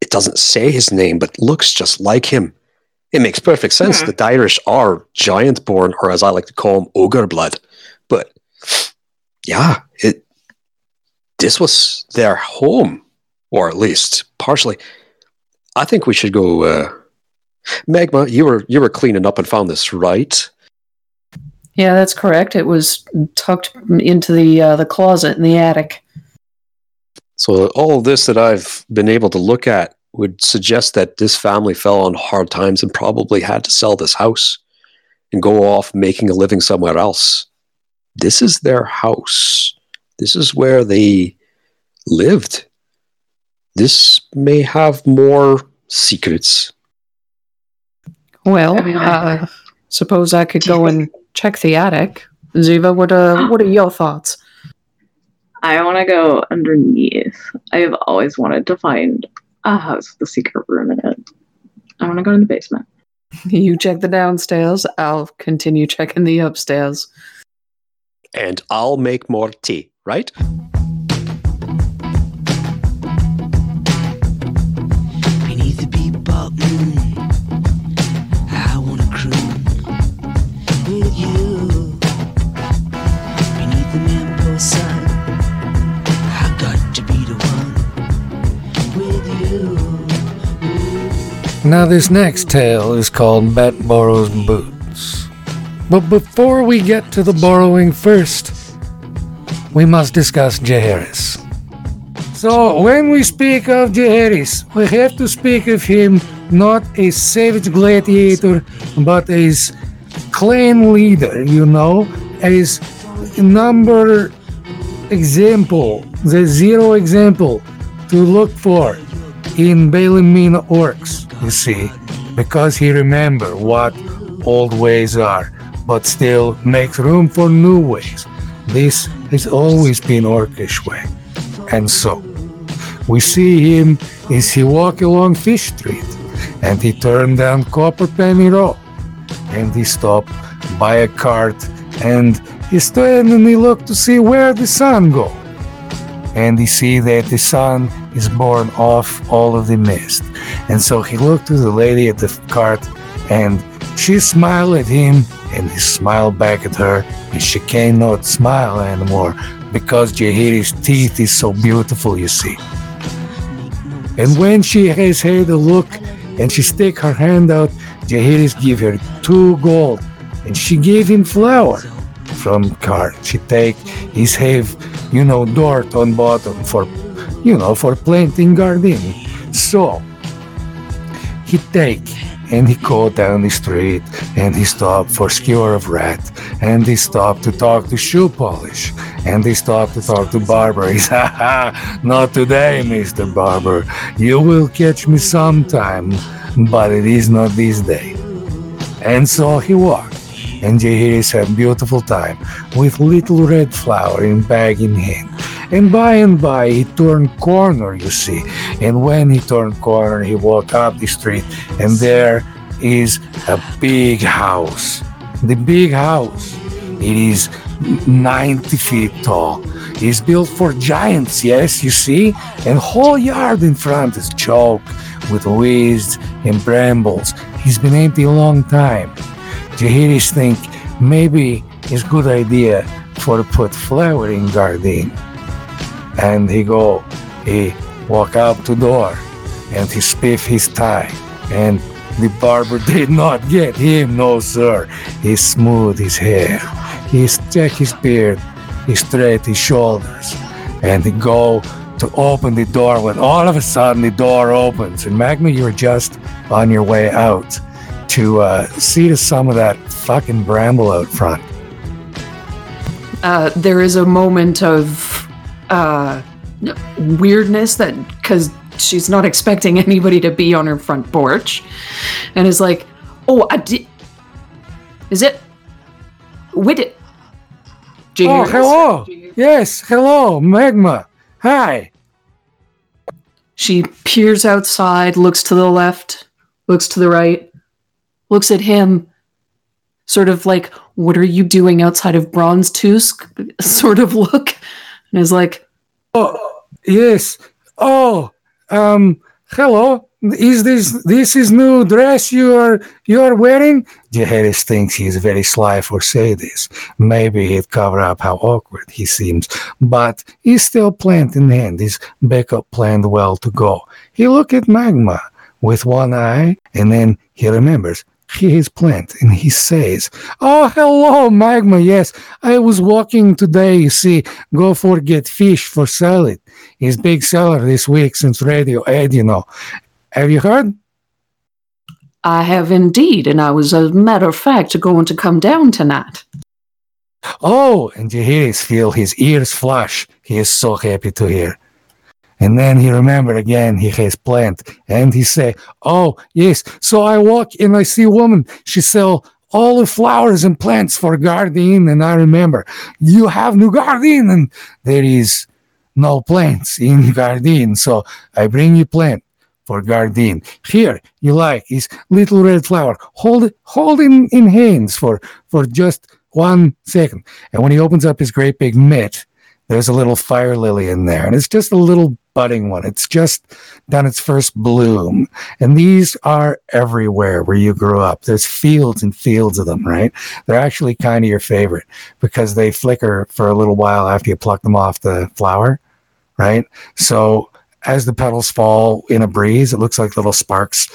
it doesn't say his name, but looks just like him. It makes perfect sense. Hmm. The Irish are giant born, or as I like to call them, ogre blood. But yeah, it this was their home, or at least partially. I think we should go. Uh, Magma, you were you were cleaning up and found this, right? Yeah, that's correct. It was tucked into the uh, the closet in the attic. So all of this that I've been able to look at would suggest that this family fell on hard times and probably had to sell this house and go off making a living somewhere else. This is their house. This is where they lived. This may have more secrets. Well, I mean, uh, suppose I could go and check the attic. Ziva, what uh, what are your thoughts? I want to go underneath. I have always wanted to find a house with a secret room in it. I want to go in the basement. You check the downstairs. I'll continue checking the upstairs. And I'll make more tea, right? Now, this next tale is called Bet Borrows Boots. But before we get to the borrowing first, we must discuss Jaehaerys. So, when we speak of Jaehaerys, we have to speak of him not a savage gladiator, but as clan leader, you know, as number example, the zero example to look for in Balamina orcs, you see, because he remember what old ways are, but still makes room for new ways. This has always been orcish way. And so, we see him as he walk along Fish Street, and he turn down Copper Penny Road, and he stop by a cart, and he stand and he look to see where the sun go and he see that the sun is born off all of the mist. And so he looked to the lady at the cart, and she smiled at him, and he smiled back at her, and she cannot smile anymore because Jahiri's teeth is so beautiful, you see. And when she has had a look, and she stick her hand out, Jahiris give her two gold, and she gave him flour from cart. She take his have, you know, dirt on bottom for, you know, for planting garden. So he take and he go down the street and he stop for skewer of rat and he stop to talk to shoe polish and he stop to talk to barber. He ha, not today, Mr. Barber. You will catch me sometime, but it is not this day. And so he walked, and Jahiris had a beautiful time with little red flower in bag in hand. And by and by he turned corner, you see. And when he turned corner, he walked up the street, and there is a big house. The big house. It is 90 feet tall. It's built for giants, yes, you see? And whole yard in front is choked with weeds and brambles. He's been empty a long time. Jahiris think maybe it's good idea for put flower in garden. And he go, he walk out to door and he spiff his tie. And the barber did not get him, no sir. He smooth his hair. He check his beard. He straight his shoulders. And he go to open the door when all of a sudden the door opens. And Magma, you're just on your way out to uh, see to some of that fucking bramble out front. Uh, there is a moment of uh, weirdness that because she's not expecting anybody to be on her front porch, and is like, "Oh, I did. Is it? With it? Oh, hello. Yes, hello, Magma. Hi. She peers outside, looks to the left, looks to the right, looks at him, sort of like, What are you doing outside of Bronze Tusk? sort of look, and is like, Oh, yes. Oh, um, hello. Is this this is new dress you are you are wearing? Jaharis thinks he is very sly for say this. Maybe he'd cover up how awkward he seems, but he's still planned in hand. His backup planned well to go. He look at Magma with one eye, and then he remembers he is planned, and he says, "Oh, hello, Magma. Yes, I was walking today. You see, go for get fish for salad. He's big seller this week since Radio Ed, you know. Have you heard? I have indeed, and I was, as a matter of fact, going to come down tonight. Oh, and you hear his feel his ears flush. He is so happy to hear. And then he remembered again he has plant, and he say, "Oh yes." So I walk and I see a woman. She sell all the flowers and plants for garden, and I remember you have no garden, and there is no plants in garden. So I bring you plant for garden. Here you like is little red flower. Hold it, hold in in hands for for just one second. And when he opens up his great big mitt, there's a little fire lily in there, and it's just a little budding one. It's just done its first bloom. And these are everywhere where you grew up. There's fields and fields of them, right? They're actually kind of your favorite because they flicker for a little while after you pluck them off the flower, right? So as the petals fall in a breeze, it looks like little sparks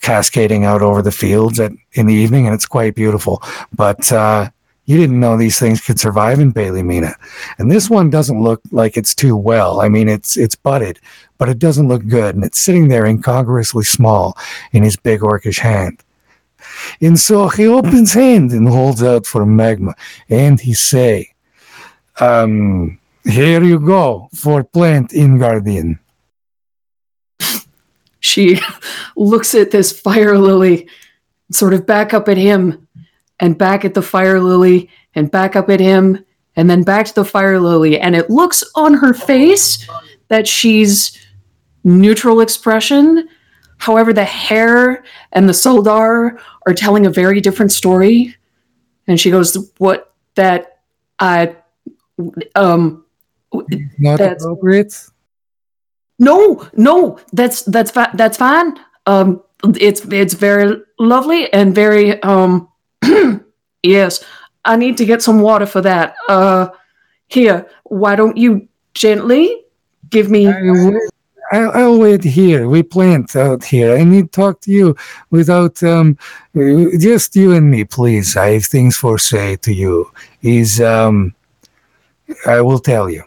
cascading out over the fields at, in the evening, and it's quite beautiful. But uh, you didn't know these things could survive in Bailey Mina. And this one doesn't look like it's too well. I mean, it's it's budded, but it doesn't look good, and it's sitting there incongruously small in his big orcish hand. And so he opens hand and holds out for magma, and he say, um, "Here you go for plant in guardian." She looks at this fire lily, sort of back up at him, and back at the fire lily, and back up at him, and then back to the fire lily. And it looks on her face that she's neutral expression. However, the hair and the soldar are telling a very different story. And she goes, What that I um Not That's- appropriate. no, no, that's that's fi- that's fine. Um, it's it's very lovely and very um. Yes, I need to get some water for that. Uh, here, why don't you gently give me? I'll, I'll wait here. We plant out here. I need to talk to you without um, just you and me, please. I have things for say to you. Is um, I will tell you.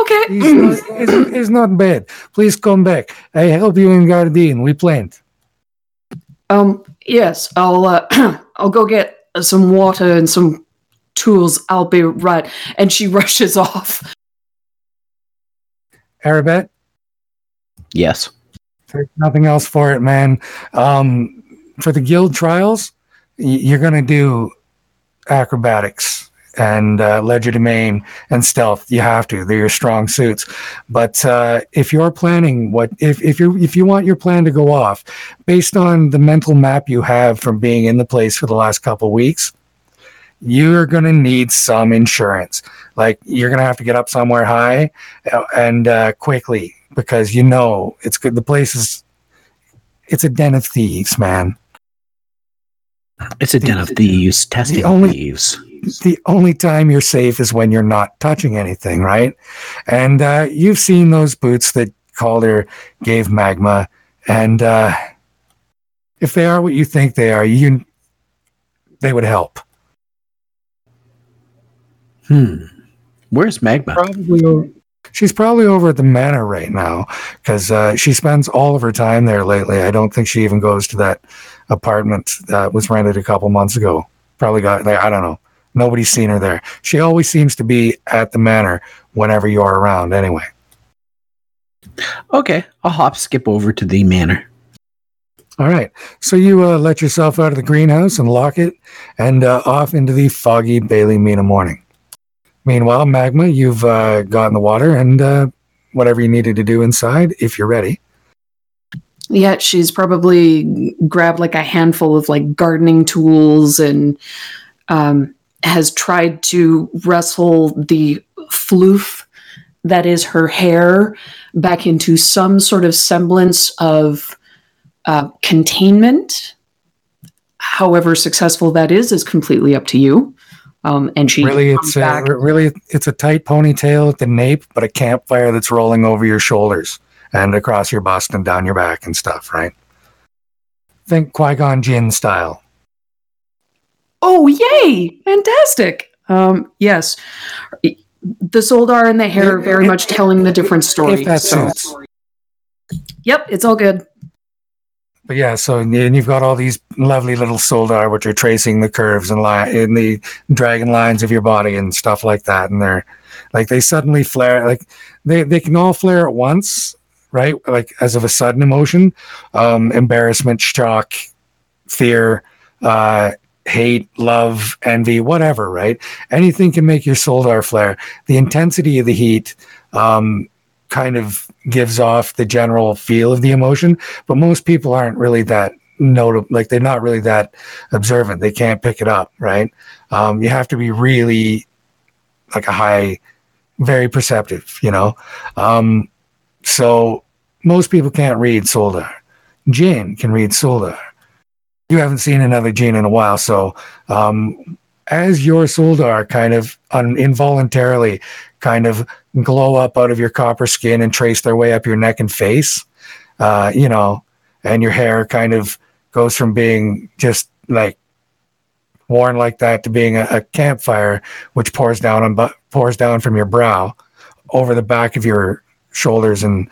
Okay, It's not, it's, it's not bad. Please come back. I help you in garden. We plant. Um, yes, I'll uh, I'll go get some water and some tools. I'll be right. And she rushes off. Arabet, Yes. there's nothing else for it, man. Um, for the guild trials, y- you're going to do acrobatics and uh, legerdemain and stealth. You have to; they're your strong suits. But uh, if you're planning what if if you if you want your plan to go off based on the mental map you have from being in the place for the last couple weeks, you're going to need some insurance. Like you're going to have to get up somewhere high uh, and uh, quickly because you know it's good. The place is it's a den of thieves, man. It's a den of thieves, testing only- thieves. The only time you're safe is when you're not touching anything, right? And uh, you've seen those boots that Calder gave Magma, and uh, if they are what you think they are, you they would help. Hmm. Where's Magma? Probably. She's probably over at the manor right now because uh, she spends all of her time there lately. I don't think she even goes to that apartment that was rented a couple months ago. Probably got like I don't know. Nobody's seen her there. She always seems to be at the manor whenever you're around. Anyway. Okay, I'll hop skip over to the manor. All right. So you uh, let yourself out of the greenhouse and lock it, and uh, off into the foggy Bailey Mina morning. Meanwhile, Magma, you've uh, got in the water and uh, whatever you needed to do inside, if you're ready. Yeah, she's probably grabbed like a handful of like gardening tools and um, has tried to wrestle the floof that is her hair back into some sort of semblance of uh, containment. However successful that is is completely up to you. Um, and she really, it's r- really it's a tight ponytail at the nape, but a campfire that's rolling over your shoulders and across your bust and down your back and stuff. Right? Think Qui Gon Jinn style. Oh, yay! Fantastic. Um, yes, the Soldar and the hair are very much telling the different story. If that so-. Yep, it's all good. But yeah, so and you've got all these lovely little soldar which are tracing the curves and line in the dragon lines of your body and stuff like that. And they're like they suddenly flare like they, they can all flare at once, right? Like as of a sudden emotion. Um, embarrassment, shock, fear, uh, hate, love, envy, whatever, right? Anything can make your solar flare. The intensity of the heat um kind of gives off the general feel of the emotion but most people aren't really that notable like they're not really that observant they can't pick it up right um, you have to be really like a high very perceptive you know um, so most people can't read solar. jin can read soldar you haven't seen another Gene in a while so um, as your soldar kind of un- involuntarily kind of glow up out of your copper skin and trace their way up your neck and face uh, you know and your hair kind of goes from being just like worn like that to being a, a campfire which pours down on bu- pours down from your brow over the back of your shoulders and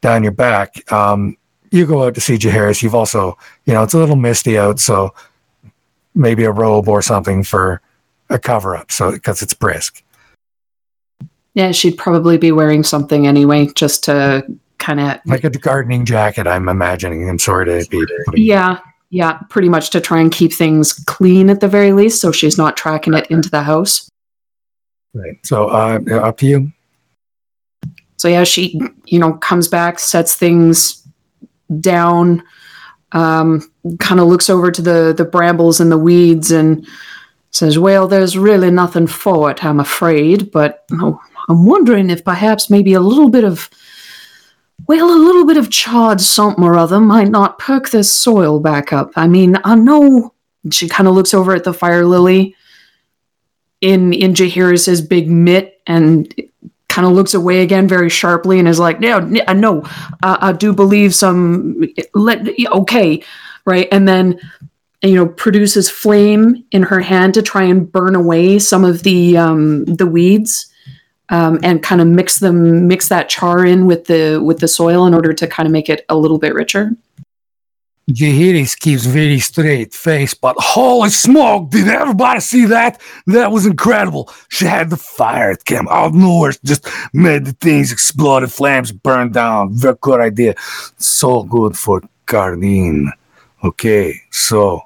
down your back um, you go out to see Jaharis you've also you know it's a little misty out so maybe a robe or something for a cover up so because it's brisk. Yeah, she'd probably be wearing something anyway, just to kind of like a gardening jacket i'm imagining i'm sorry to be yeah, yeah, pretty much to try and keep things clean at the very least, so she's not tracking it into the house. right so uh up to you. So yeah, she you know comes back, sets things down, um, kind of looks over to the the brambles and the weeds, and says, "Well, there's really nothing for it, I'm afraid, but oh, I'm wondering if perhaps maybe a little bit of." Well, a little bit of charred something or other might not perk this soil back up. I mean, I know. She kind of looks over at the fire lily in in Jahiris's big mitt and kind of looks away again very sharply and is like, "No, n- uh, no, uh, I do believe some. Let okay, right?" And then you know produces flame in her hand to try and burn away some of the um, the weeds. Um, and kind of mix them, mix that char in with the with the soil in order to kind of make it a little bit richer. Jahiris keeps very straight face, but holy smoke, did everybody see that? That was incredible. She had the fire. It came out of nowhere, just made the things explode, the flames burn down. Very good idea. So good for Cardine. Okay, so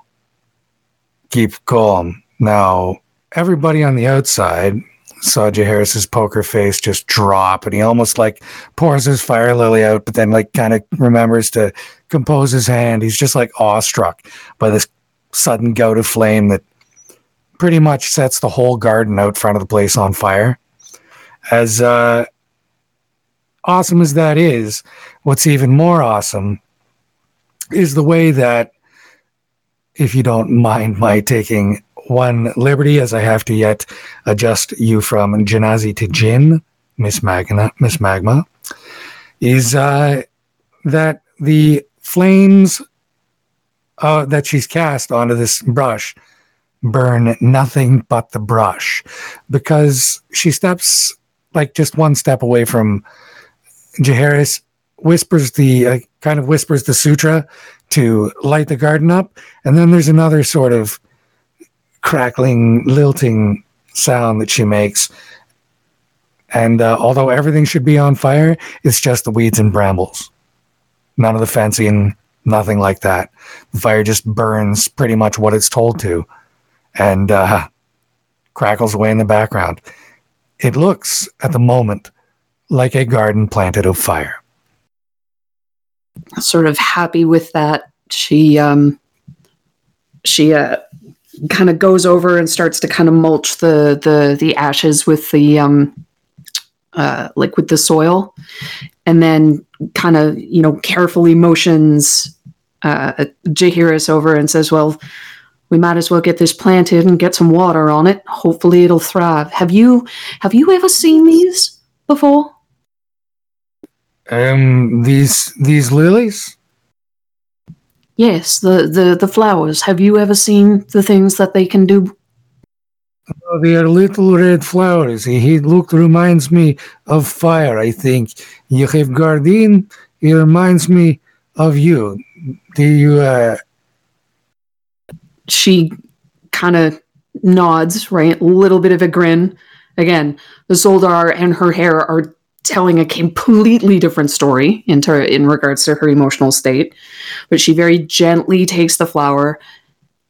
keep calm. Now, everybody on the outside saw Harris's poker face just drop, and he almost like pours his fire lily out, but then like kind of remembers to compose his hand. He's just like awestruck by this sudden gout of flame that pretty much sets the whole garden out front of the place on fire. As uh, awesome as that is, what's even more awesome is the way that, if you don't mind my taking one liberty, as I have to yet adjust you from Janazi to Jin, Miss Magna, Miss Magma, is uh, that the flames uh, that she's cast onto this brush burn nothing but the brush because she steps like just one step away from Jaharis, whispers the uh, kind of whispers the sutra to light the garden up, and then there's another sort of crackling, lilting sound that she makes. And uh, although everything should be on fire, it's just the weeds and brambles. None of the fencing, nothing like that. The fire just burns pretty much what it's told to and uh, crackles away in the background. It looks, at the moment, like a garden planted of fire. Sort of happy with that, she um, she uh, kind of goes over and starts to kind of mulch the the the ashes with the um uh like with the soil. And then kind of you know carefully motions uh Jahiris over and says well we might as well get this planted and get some water on it. Hopefully it'll thrive. Have you have you ever seen these before? Um, these these lilies. Yes the the the flowers have you ever seen the things that they can do Oh, they are little red flowers. He, he look reminds me of fire. I think you have Gardine. It reminds me of you. Do you? Uh, she kind of nods, right? A little bit of a grin. Again, the Soldar and her hair are telling a completely different story in, ter- in regards to her emotional state. But she very gently takes the flower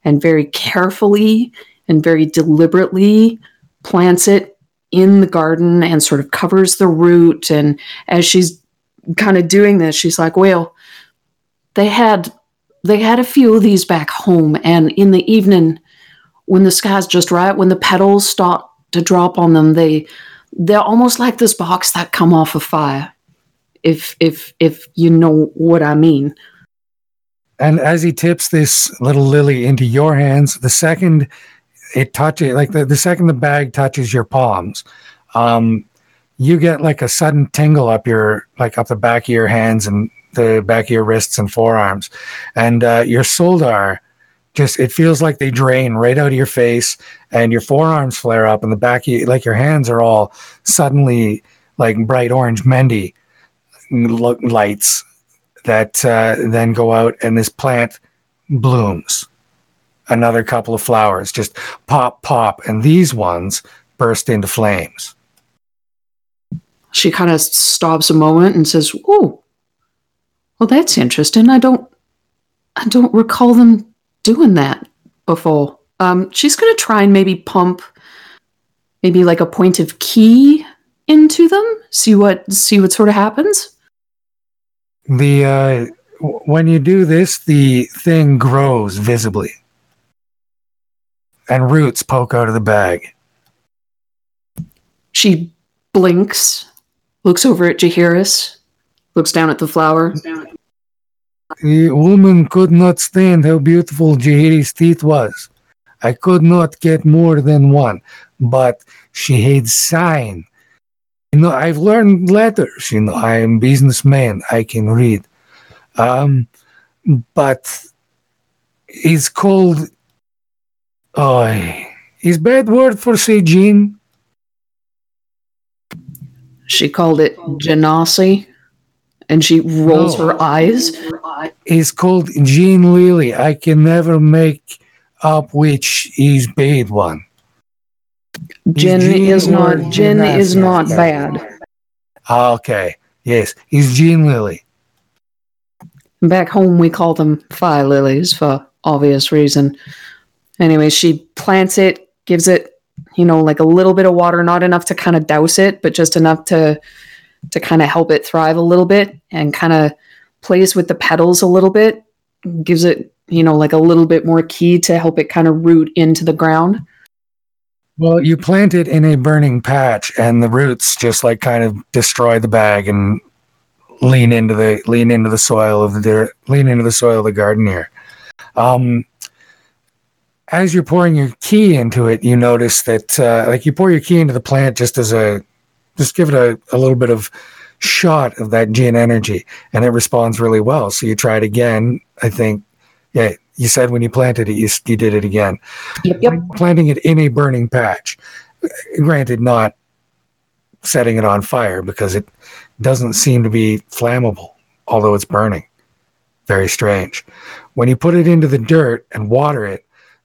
and very carefully and very deliberately plants it in the garden and sort of covers the root. And as she's kind of doing this, she's like, well, they had they had a few of these back home and in the evening when the sky's just right when the petals start to drop on them they they're almost like this box that come off a fire if if if you know what i mean and as he tips this little lily into your hands, the second it touches, like the, the second the bag touches your palms, um, you get like a sudden tingle up your, like up the back of your hands and the back of your wrists and forearms. And uh, your soldar just, it feels like they drain right out of your face and your forearms flare up and the back, of you, like your hands are all suddenly like bright orange Mendy lights that uh, then go out and this plant blooms. Another couple of flowers just pop, pop, and these ones burst into flames. she kind of stops a moment and says oh well that's interesting i don't i don't recall them doing that before. Um she's gonna try and maybe pump maybe like a point of key into them see what see what sort of happens. The uh, w- when you do this, the thing grows visibly, and roots poke out of the bag. she blinks looks over at jahiris looks down at the flower The woman could not stand how beautiful Jahiri's teeth was. I could not get more than one, but she had sign. You know, I've learned letters. You know, I am businessman. I can read. Um, but it's called. Oh, is bad word for say Jean. she called it janasi And she rolls No. her eyes. It's called Jean Lily. I can never make up which is bad one. Gin Jean is or not gin is not bad. Ah, Okay. Yes, it's Jean Lily. Back home, we call them fire lilies for obvious reason. Anyway, she plants it, gives it, you know, like a little bit of water, not enough to kind of douse it, but just enough to to kind of help it thrive a little bit, and kind of plays with the petals a little bit, gives it, you know, like a little bit more key to help it kind of root into the ground. Well, you plant it in a burning patch, and the roots just like kind of destroy the bag and lean into the lean into the soil of the lean into the soil of the garden here. Um, as you're pouring your key into it, you notice that uh, like you pour your key into the plant just as a just give it a, a little bit of shot of that gin energy, and it responds really well. So you try it again. I think, yeah, you said when you planted it, you you did it again Yep, yep. planting it in a burning patch. Granted, not setting it on fire because it doesn't seem to be flammable, although it's burning. Very strange. When you put it into the dirt and water it,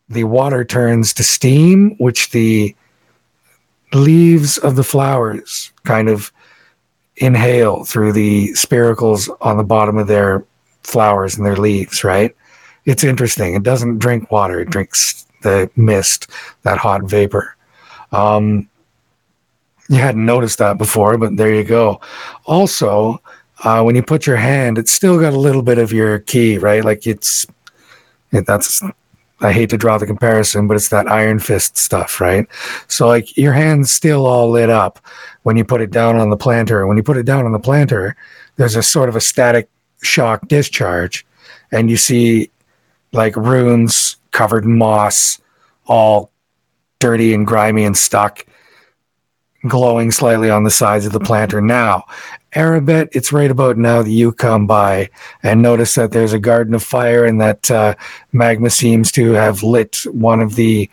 the water turns to steam, which the leaves of the flowers kind of inhale through the spiracles on the bottom of their flowers and their leaves, right? It's interesting. It doesn't drink water, it drinks the mist, that hot vapor. Um, you hadn't noticed that before, but there you go. Also, uh, when you put your hand, it's still got a little bit of your key, right? Like it's, it, that's, I hate to draw the comparison, but it's that iron fist stuff, right? So, like, your hand's still all lit up when you put it down on the planter. When you put it down on the planter, there's a sort of a static shock discharge, and you see like runes covered in moss, all dirty and grimy and stuck, glowing slightly on the sides of the planter. Now, Arabet, it's right about now that you come by and notice that there's a garden of fire and that uh, magma seems to have lit one of the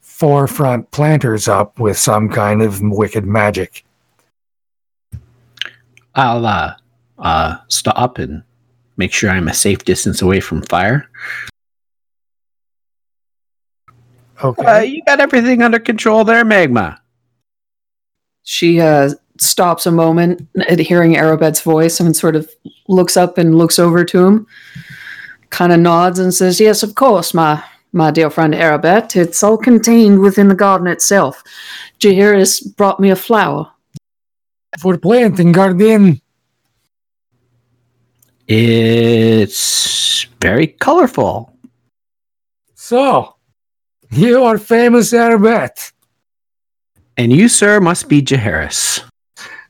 forefront planters up with some kind of wicked magic. I'll uh, uh, stop and make sure I'm a safe distance away from fire. Okay. Uh, you got everything under control there, Magma. She uh, stops a moment at hearing Arabet's voice and sort of looks up and looks over to him, kind of nods and says, Yes, of course, my, my dear friend Arabet. It's all contained within the garden itself. Jahiris brought me a flower. For planting garden. It's very colorful. So, you are famous Arabet. And you, sir, must be Jaharis.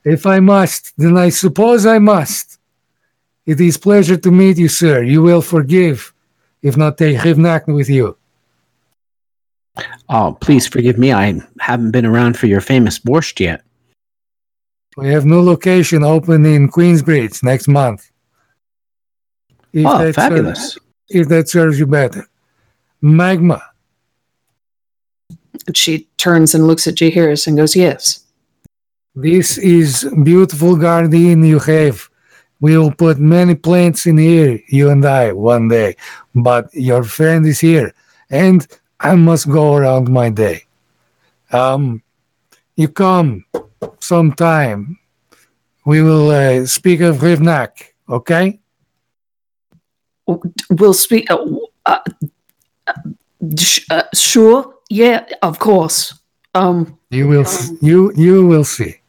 If I must, then I suppose I must. It is pleasure to meet you, sir. You will forgive, if not take Rivnak with you. Oh, please forgive me. I haven't been around for your famous borscht yet. We have new location open in Queensbridge next month. If oh, that fabulous. Serves, if that serves you better. Magma. She turns and looks at Jahiris and goes, Yes. This is beautiful garden you have. We will put many plants in here, you and I, one day. But your friend is here, and I must go around my day. Um, you come sometime. We will uh, speak of Rivnak, okay? We'll speak. Uh, uh, sh- uh, sure. Yeah, of course. Um, You will, s- you you will see.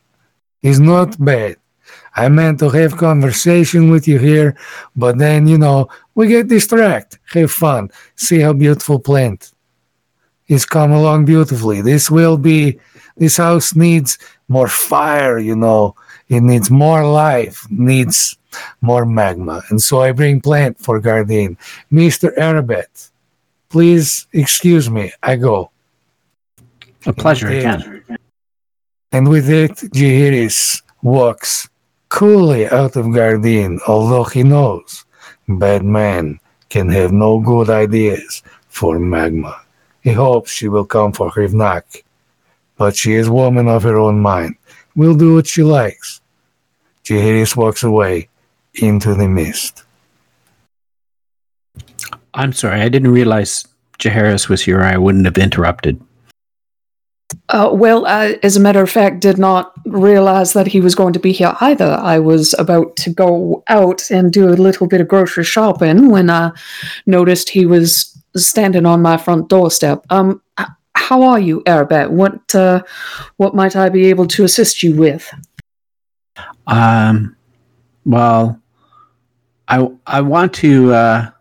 It's not bad. I meant to have conversation with you here, but then you know we get distracted. Have fun. See how beautiful plant. It's come along beautifully. This will be. This house needs more fire. You know, it needs more life. Needs more magma, and so I bring plant for Garden, Mister Arabet. Please excuse me. I go. A pleasure again. And with it, Jahiris walks coolly out of Garden, although he knows bad man can have no good ideas for Magma. He hopes she will come for Rivnak, but she is woman of her own mind, will do what she likes. Jahiris walks away, into the mist. I'm sorry, I didn't realize Jaharis was here. I wouldn't have interrupted. Uh, well, as a matter of fact, did not realize that he was going to be here either. I was about to go out and do a little bit of grocery shopping when I noticed he was standing on my front doorstep. Um, how are you, Arabet? What uh, what might I be able to assist you with? Um, well, I I want to uh,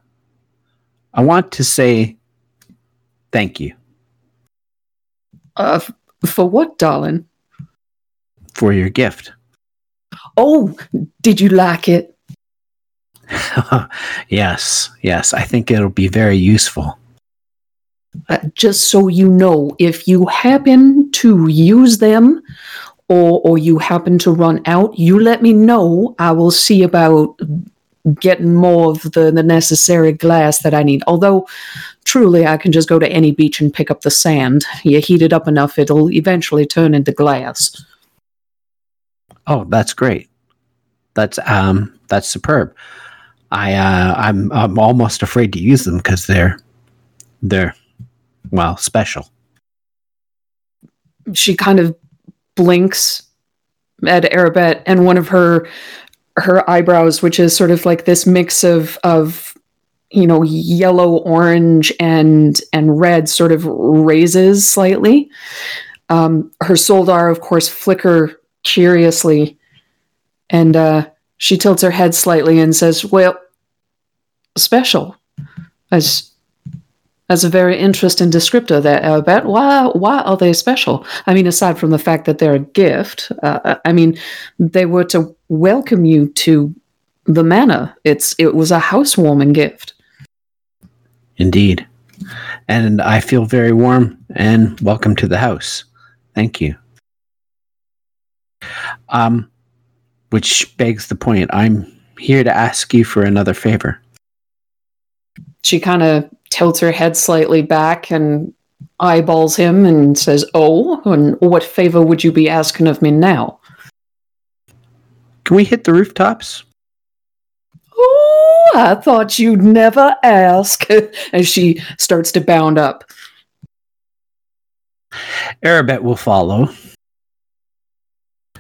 I want to say thank you Uh, for what, darling? for your gift. Oh, did you like it? yes, yes, I think it'll be very useful. Uh, just so you know, if you happen to use them or or you happen to run out, you let me know. I will see about getting more of the, the necessary glass that I need. Although truly I can just go to any beach and pick up the sand. You heat it up enough, it'll eventually turn into glass. Oh, that's great. That's um that's superb. I uh I'm I'm almost afraid to use them because they're they're well special. she kind of blinks at Arabet and one of her her eyebrows, which is sort of like this mix of of you know yellow, orange, and and red, sort of raises slightly. Um, her soldar, of course, flicker curiously, and uh, she tilts her head slightly and says, "Well, special." As that's a very interesting descriptor there, Arabet. Why, why are they special? I mean, aside from the fact that they're a gift, uh, I mean, they were to welcome you to the manor. It's it was a housewarming gift. Indeed. And I feel very warm and welcome to the house. Thank you. Um which begs the point. I'm here to ask you for another favor. She kind of tilts her head slightly back and eyeballs him and says, "Oh, and what favor would you be asking of me now?" Can we hit the rooftops? Oh, I thought you'd never ask. As she starts to bound up. Arabet will follow.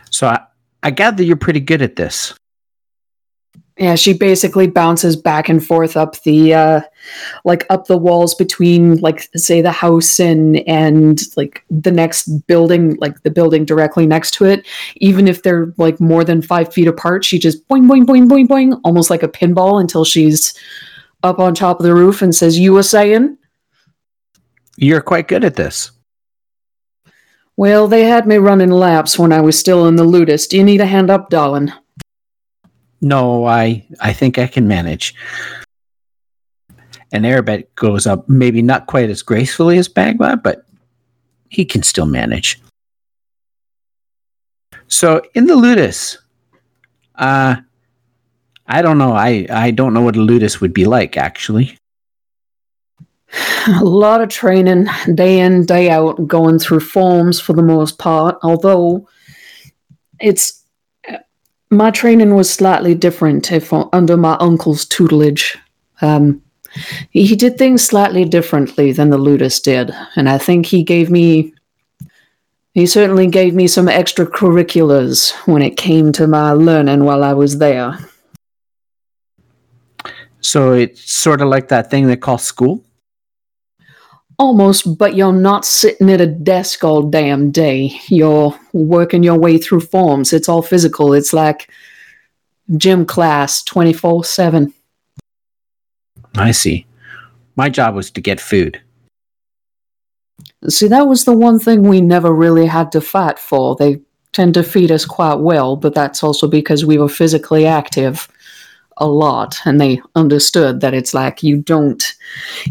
So I, I gather you're pretty good at this. Yeah, she basically bounces back and forth up the uh like up the walls between like say the house and and like the next building, like the building directly next to it. Even if they're like more than five feet apart, she just boing boing boing boing boing, almost like a pinball until she's up on top of the roof and says, You were saying? You're quite good at this. Well, they had me running laps when I was still in the ludus. Do you need a hand up, darling? No, I I think I can manage. And Arabet goes up, maybe not quite as gracefully as Magma, but he can still manage. So in the Ludus, uh I don't know. I, I don't know what a Ludus would be like actually. a lot of training day in day out going through forms for the most part although it's my training was slightly different if under my uncle's tutelage um, he, did things slightly differently than the ludus did and i think he gave me he certainly gave me some extracurriculars when it came to my learning while i was there So it's sort of like that thing they call school. Almost, but you're not sitting at a desk all damn day. You're working your way through forms. It's all physical. It's like gym class 24 7. I see. My job was to get food. See, that was the one thing we never really had to fight for. They tend to feed us quite well, but that's also because we were physically active a lot and they understood that it's like you don't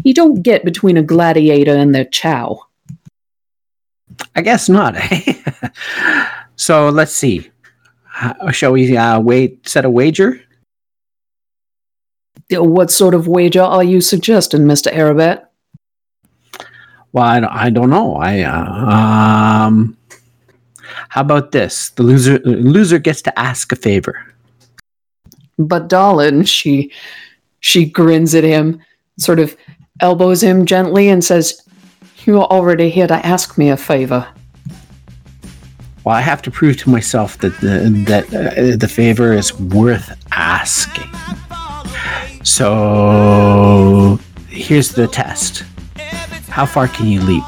you don't get between a gladiator and their chow. I guess not. eh? so let's see. How- Shall we uh, wait? Set a wager? What sort of wager are you suggesting, Mr. Arabet? Well, I, don't- I don't know. I uh, um. How about this? The loser loser gets to ask a favor. But darling, she she grins at him, sort of elbows him gently and says, You are already here to ask me a favor. Well, I have to prove to myself that the that uh, the favor is worth asking. So here's the test. How far can you leap?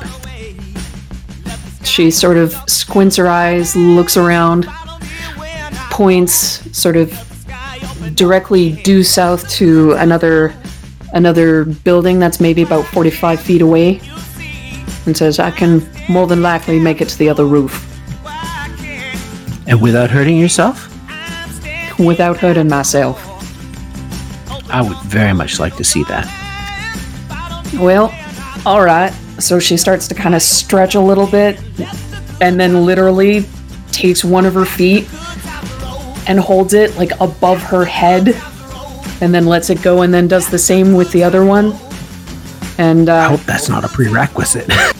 She sort of squints her eyes, looks around, points sort of directly due south to another another building that's maybe about 45 feet away and says, I can more than likely make it to the other roof And without hurting yourself? without hurting myself. I would very much like to see that. Well, all right. So she starts to kind of stretch a little bit and then literally takes one of her feet and holds it like above her head and then lets it go and then does the same with the other one. And I uh, hope that's not a prerequisite.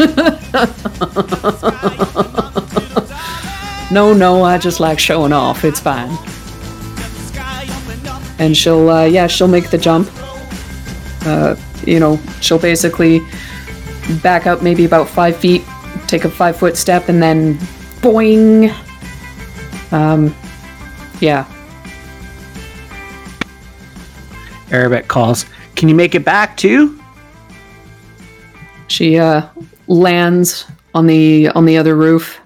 no, no, I just like showing off. It's fine. And she'll, uh, yeah, she'll make the jump. Uh, you know, she'll basically back up maybe about five feet, take a five foot step, and then boing. Um, yeah. Arabet calls. Can you make it back too? She uh, lands on the on the other roof.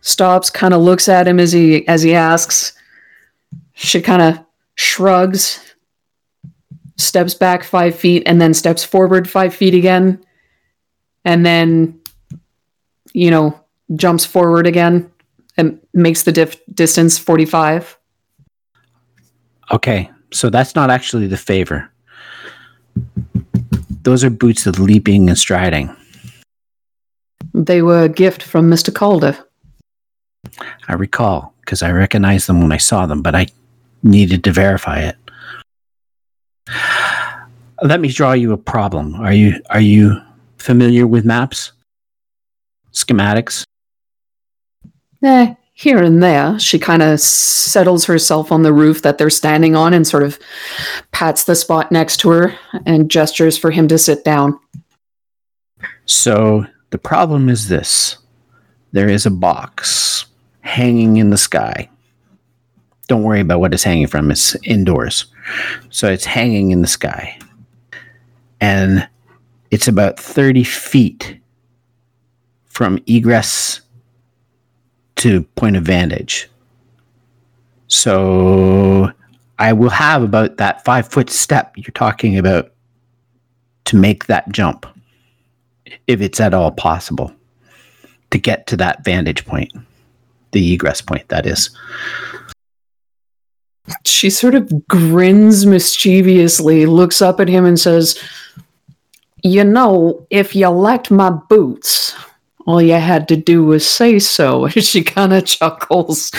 Stops, kind of looks at him as he as he asks. She kind of shrugs, steps back five feet, and then steps forward five feet again, and then, you know, jumps forward again and makes the dif- distance forty five. Okay, so that's not actually the favor. Those are boots of leaping and striding. They were a gift from Mister Calder. I recall because I recognized them when I saw them, but I needed to verify it. Let me draw you a problem. Are you are you familiar with maps? Schematics? Eh, here and there, she kind of settles herself on the roof that they're standing on and sort of pats the spot next to her and gestures for him to sit down. So the problem is this. There is a box hanging in the sky. Don't worry about what it's hanging from. It's indoors. So it's hanging in the sky. And it's about 30 feet from egress to point of vantage. So I will have about that five foot step you're talking about to make that jump, if it's at all possible, to get to that vantage point, the egress point, that is. She sort of grins mischievously, looks up at him, and says, You know, if you liked my boots, all you had to do was say so. she kind of chuckles.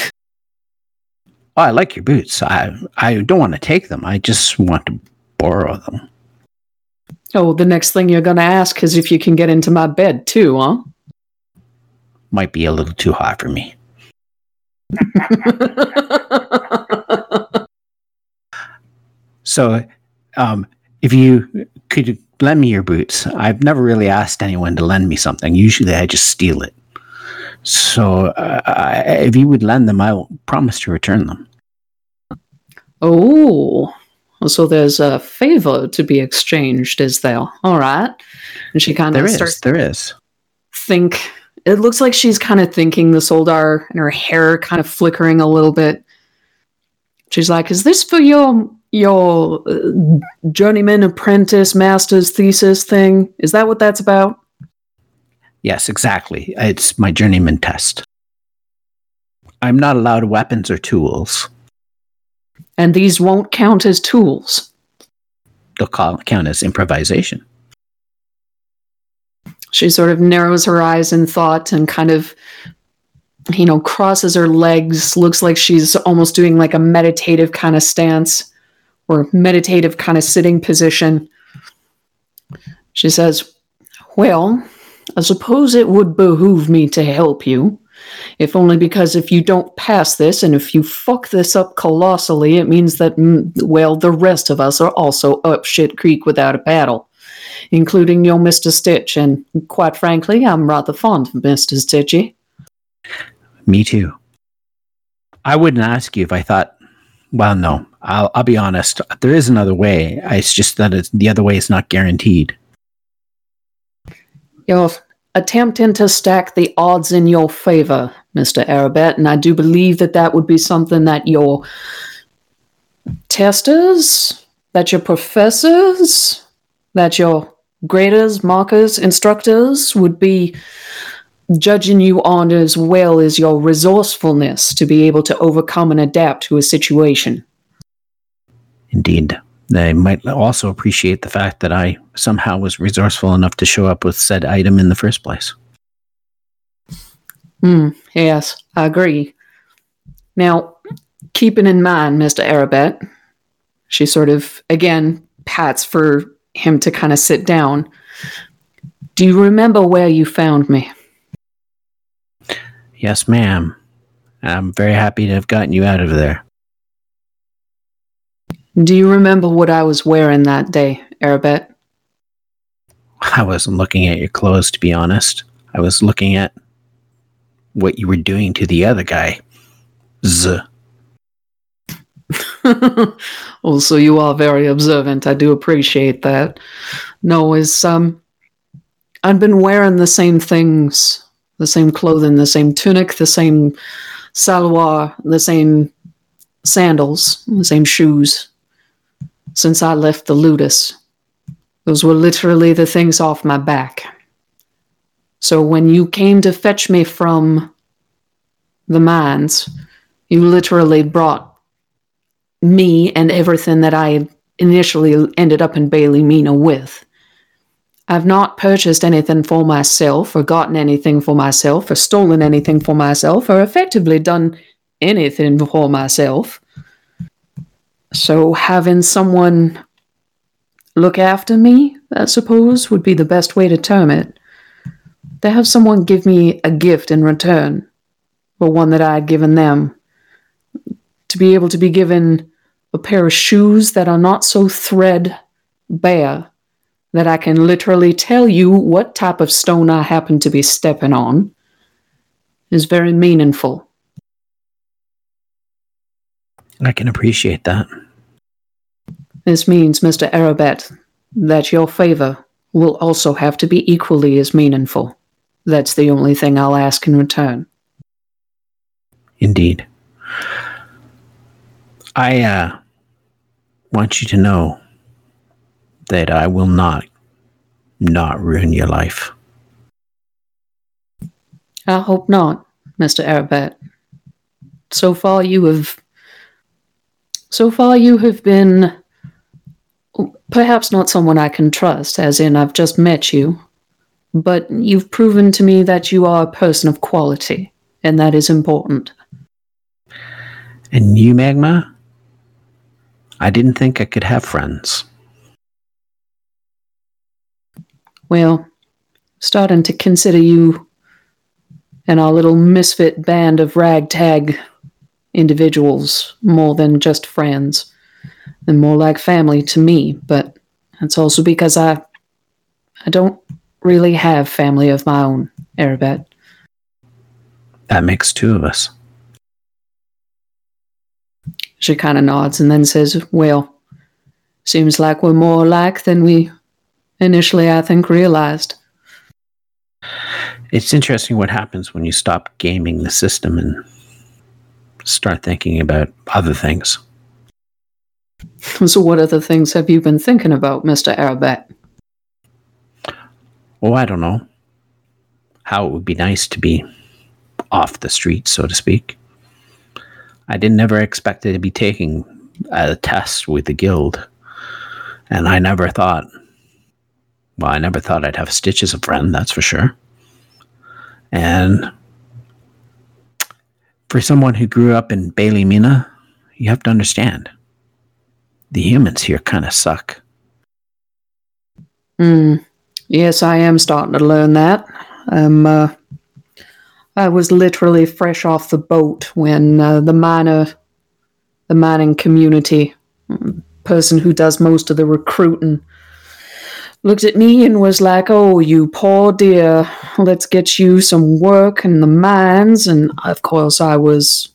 I like your boots. I I don't want to take them. I just want to borrow them. Oh, the next thing you're going to ask is if you can get into my bed, too, huh? Might be a little too hot for me. So, um, if you could lend me your boots, I've never really asked anyone to lend me something. Usually, I just steal it. So, uh, I, if you would lend them, I will promise to return them. Oh, so there's a favor to be exchanged, is there? All right. And she kind There of is, starts there is. think. It looks like she's kind of thinking the Soldar and her hair kind of flickering a little bit. She's like, "Is this for your your uh, journeyman apprentice master's thesis thing? Is that what that's about?" Yes, exactly. It's my journeyman test. I'm not allowed weapons or tools. And these won't count as tools. They'll call, count as improvisation. She sort of narrows her eyes in thought and kind of, you know, crosses her legs. Looks like she's almost doing like a meditative kind of stance or meditative kind of sitting position. She says, Well, I suppose it would behoove me to help you. If only because if you don't pass this and if you fuck this up colossally, it means that, mm, well, the rest of us are also up shit creek without a paddle, including your Mr. Stitch. And quite frankly, I'm rather fond of Mr. Stitchy. Me too. I wouldn't ask you if I thought. Well, no. I'll I'll be honest. There is another way. It's just that it's, the other way is not guaranteed. You're attempting to stack the odds in your favor, Mr. Arabet, and I do believe that that would be something that your testers, that your professors, that your graders, markers, instructors would be judging you on as well as your resourcefulness to be able to overcome and adapt to a situation. Indeed. They might also appreciate the fact that I somehow was resourceful enough to show up with said item in the first place. Hmm, yes, I agree. Now, keeping in mind, Mr. Arabet, she sort of, again, pats for him to kind of sit down. Do you remember where you found me? Yes, ma'am. I'm very happy to have gotten you out of there. Do you remember what I was wearing that day, Arabet? I wasn't looking at your clothes, to be honest. I was looking at what you were doing to the other guy. Z. also, you are very observant. I do appreciate that. No, is um, I've been wearing the same things, the same clothing, the same tunic, the same salwar, the same sandals, the same shoes since I left the Ludus. Those were literally the things off my back. So when you came to fetch me from the mines, you literally brought me and everything that I initially ended up in Bailey Mina with. I've not purchased anything for myself, or gotten anything for myself, or stolen anything for myself, or effectively done anything for myself. So having someone look after me, I suppose, would be the best way to term it. To have someone give me a gift in return, or one that I had given them. To be able to be given a pair of shoes that are not so thread bare that I can literally tell you what type of stone I happen to be stepping on is very meaningful. I can appreciate that. This means, Mr. Arabet, that your favor will also have to be equally as meaningful. That's the only thing I'll ask in return. Indeed. I uh, want you to know that I will not not ruin your life. I hope not, Mr. Arabet. So far you have so far you have been perhaps not someone I can trust, as in I've just met you, but you've proven to me that you are a person of quality, and that is important. And you, Magma? I didn't think I could have friends. Well, starting to consider you and our little misfit band of ragtag individuals more than just friends and more like family to me, but that's also because I I don't really have family of my own, Arabet. That makes two of us. She kind of nods and then says, Well, seems like we're more alike than we initially, I think, realized. It's interesting what happens when you stop gaming the system and start thinking about other things. So, what other things have you been thinking about, Mr. Arabet? Oh, I don't know. How it would be nice to be off the street, so to speak. I didn't ever expect to be taking a test with the guild. And I never thought, well, I never thought I'd have Stitch as a friend, that's for sure. And for someone who grew up in Bailey Mina, you have to understand the humans here kind of suck. Hmm. Yes, I am starting to learn that. I'm, uh, I was literally fresh off the boat when uh, the miner, the mining community, mm, person who does most of the recruiting, looked at me and was like, "Oh, you poor dear, let's get you some work in the mines." And of course, I was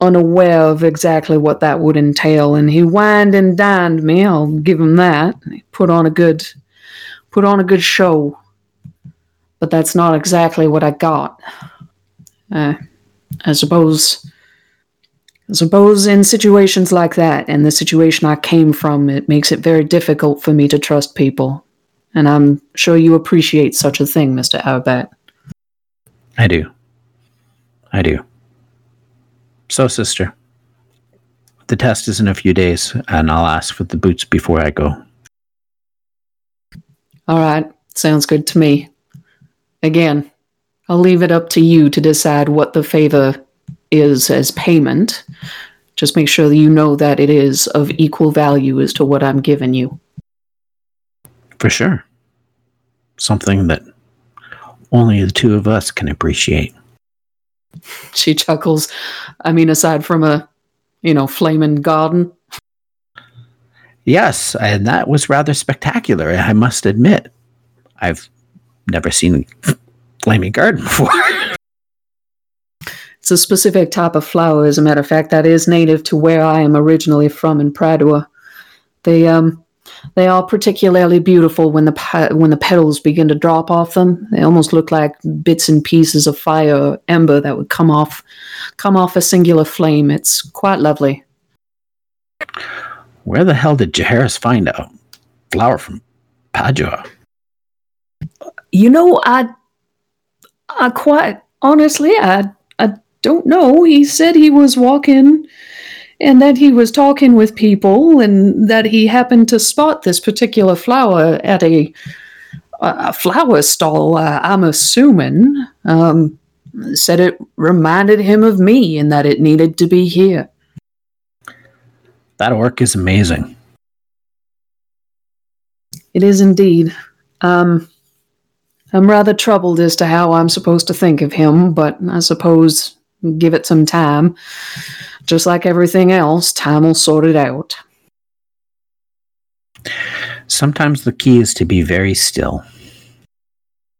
unaware of exactly what that would entail. And he wined and dined me. I'll give him that. He put on a good, put on a good show. But that's not exactly what I got. Uh, I suppose. Suppose in situations like that, and the situation I came from, it makes it very difficult for me to trust people. And I'm sure you appreciate such a thing, Mr. Arabet. I do. I do. So, sister, the test is in a few days, and I'll ask for the boots before I go. All right, sounds good to me. Again, I'll leave it up to you to decide what the favor is as payment. Just make sure that you know that it is of equal value as to what I'm giving you. For sure. Something that only the two of us can appreciate. She chuckles. I mean, aside from a, you know, flaming garden. Yes, and that was rather spectacular, I must admit. I've never seen a flaming garden before. It's a specific type of flower, as a matter of fact, that is native to where I am originally from in Pradua. They um they are particularly beautiful when the when the petals begin to drop off them. They almost look like bits and pieces of fire or ember that would come off come off a singular flame. It's quite lovely. Where the hell did Jaharis find a flower from Padua? You know, I I quite honestly I I don't know. He said he was walking and that he was talking with people and that he happened to spot this particular flower at a a flower stall. Uh, I'm assuming. Um, said it reminded him of me and that it needed to be here. That orc is amazing. It is indeed. Um, I'm rather troubled as to how I'm supposed to think of him, but I suppose give it some time. Just like everything else, time will sort it out. Sometimes the key is to be very still.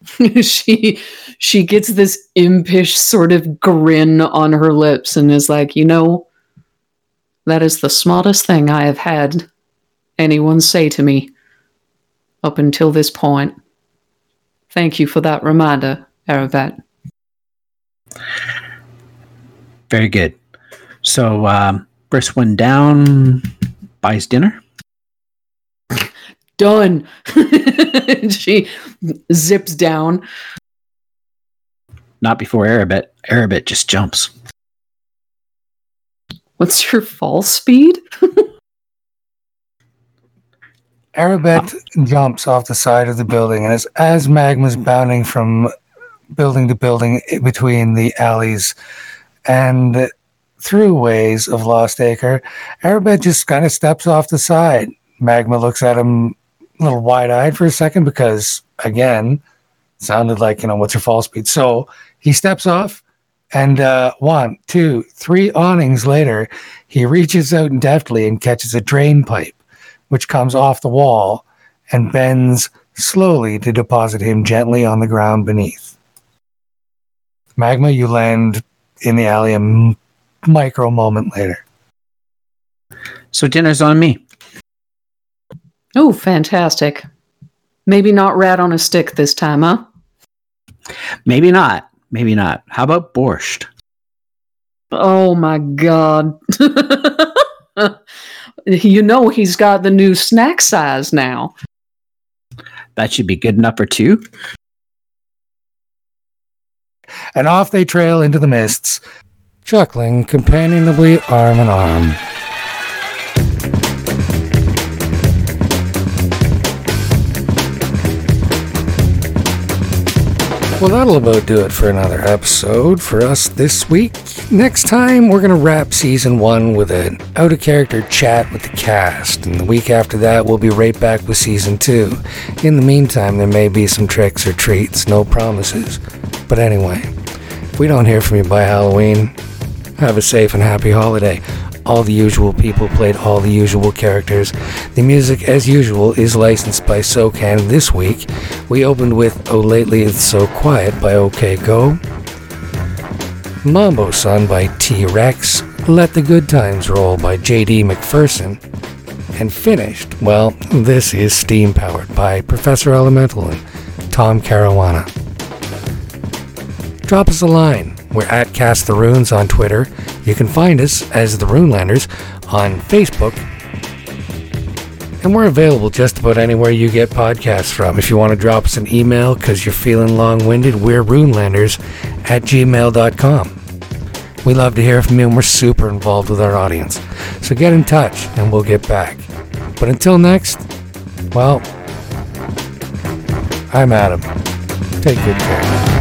she she gets this impish sort of grin on her lips and is like, you know, that is the smartest thing I have had anyone say to me up until this point. Thank you for that reminder, Arabet. Very good. So, um, first one down buys dinner. Done. she zips down. Not before Arabet. Arabet just jumps. What's your fall speed? Arabet jumps off the side of the building, and as, as Magma's bounding from building to building between the alleys and throughways of Lost Acre, Arabet just kind of steps off the side. Magma looks at him a little wide eyed for a second because, again, sounded like, you know, what's your fall speed? So he steps off, and uh, one, two, three awnings later, he reaches out deftly and catches a drain pipe which comes off the wall and bends slowly to deposit him gently on the ground beneath. Magma, you land in the alley a m- micro moment later. So dinner's on me. Oh, fantastic. Maybe not rat on a stick this time, huh? Maybe not. Maybe not. How about borscht? Oh my god. you know he's got the new snack size now. That should be good enough for two. And off they trail into the mists, chuckling companionably arm in arm. Well, that'll about do it for another episode for us this week. Next time, we're going to wrap season one with an out of character chat with the cast. And the week after that, we'll be right back with season two. In the meantime, there may be some tricks or treats, no promises. But anyway, If we don't hear from you by Halloween, have a safe and happy holiday. All the usual people played all the usual characters. The music, as usual, is licensed by SOCAN. This week, we opened with Oh Lately It's So Quiet by OK Go, Mambo Sun by T Rex, Let the Good Times Roll by JD McPherson, and finished, well, this is Steam Powered by Professor Elemental and Tom Caruana. Drop us a line. We're at Cast the Runes on Twitter. You can find us as the Runelanders on Facebook. And we're available just about anywhere you get podcasts from. If you want to drop us an email because you're feeling long winded, we're runelanders at gmail.com. We love to hear from you and we're super involved with our audience. So get in touch and we'll get back. But until next, well, I'm Adam. Take good care.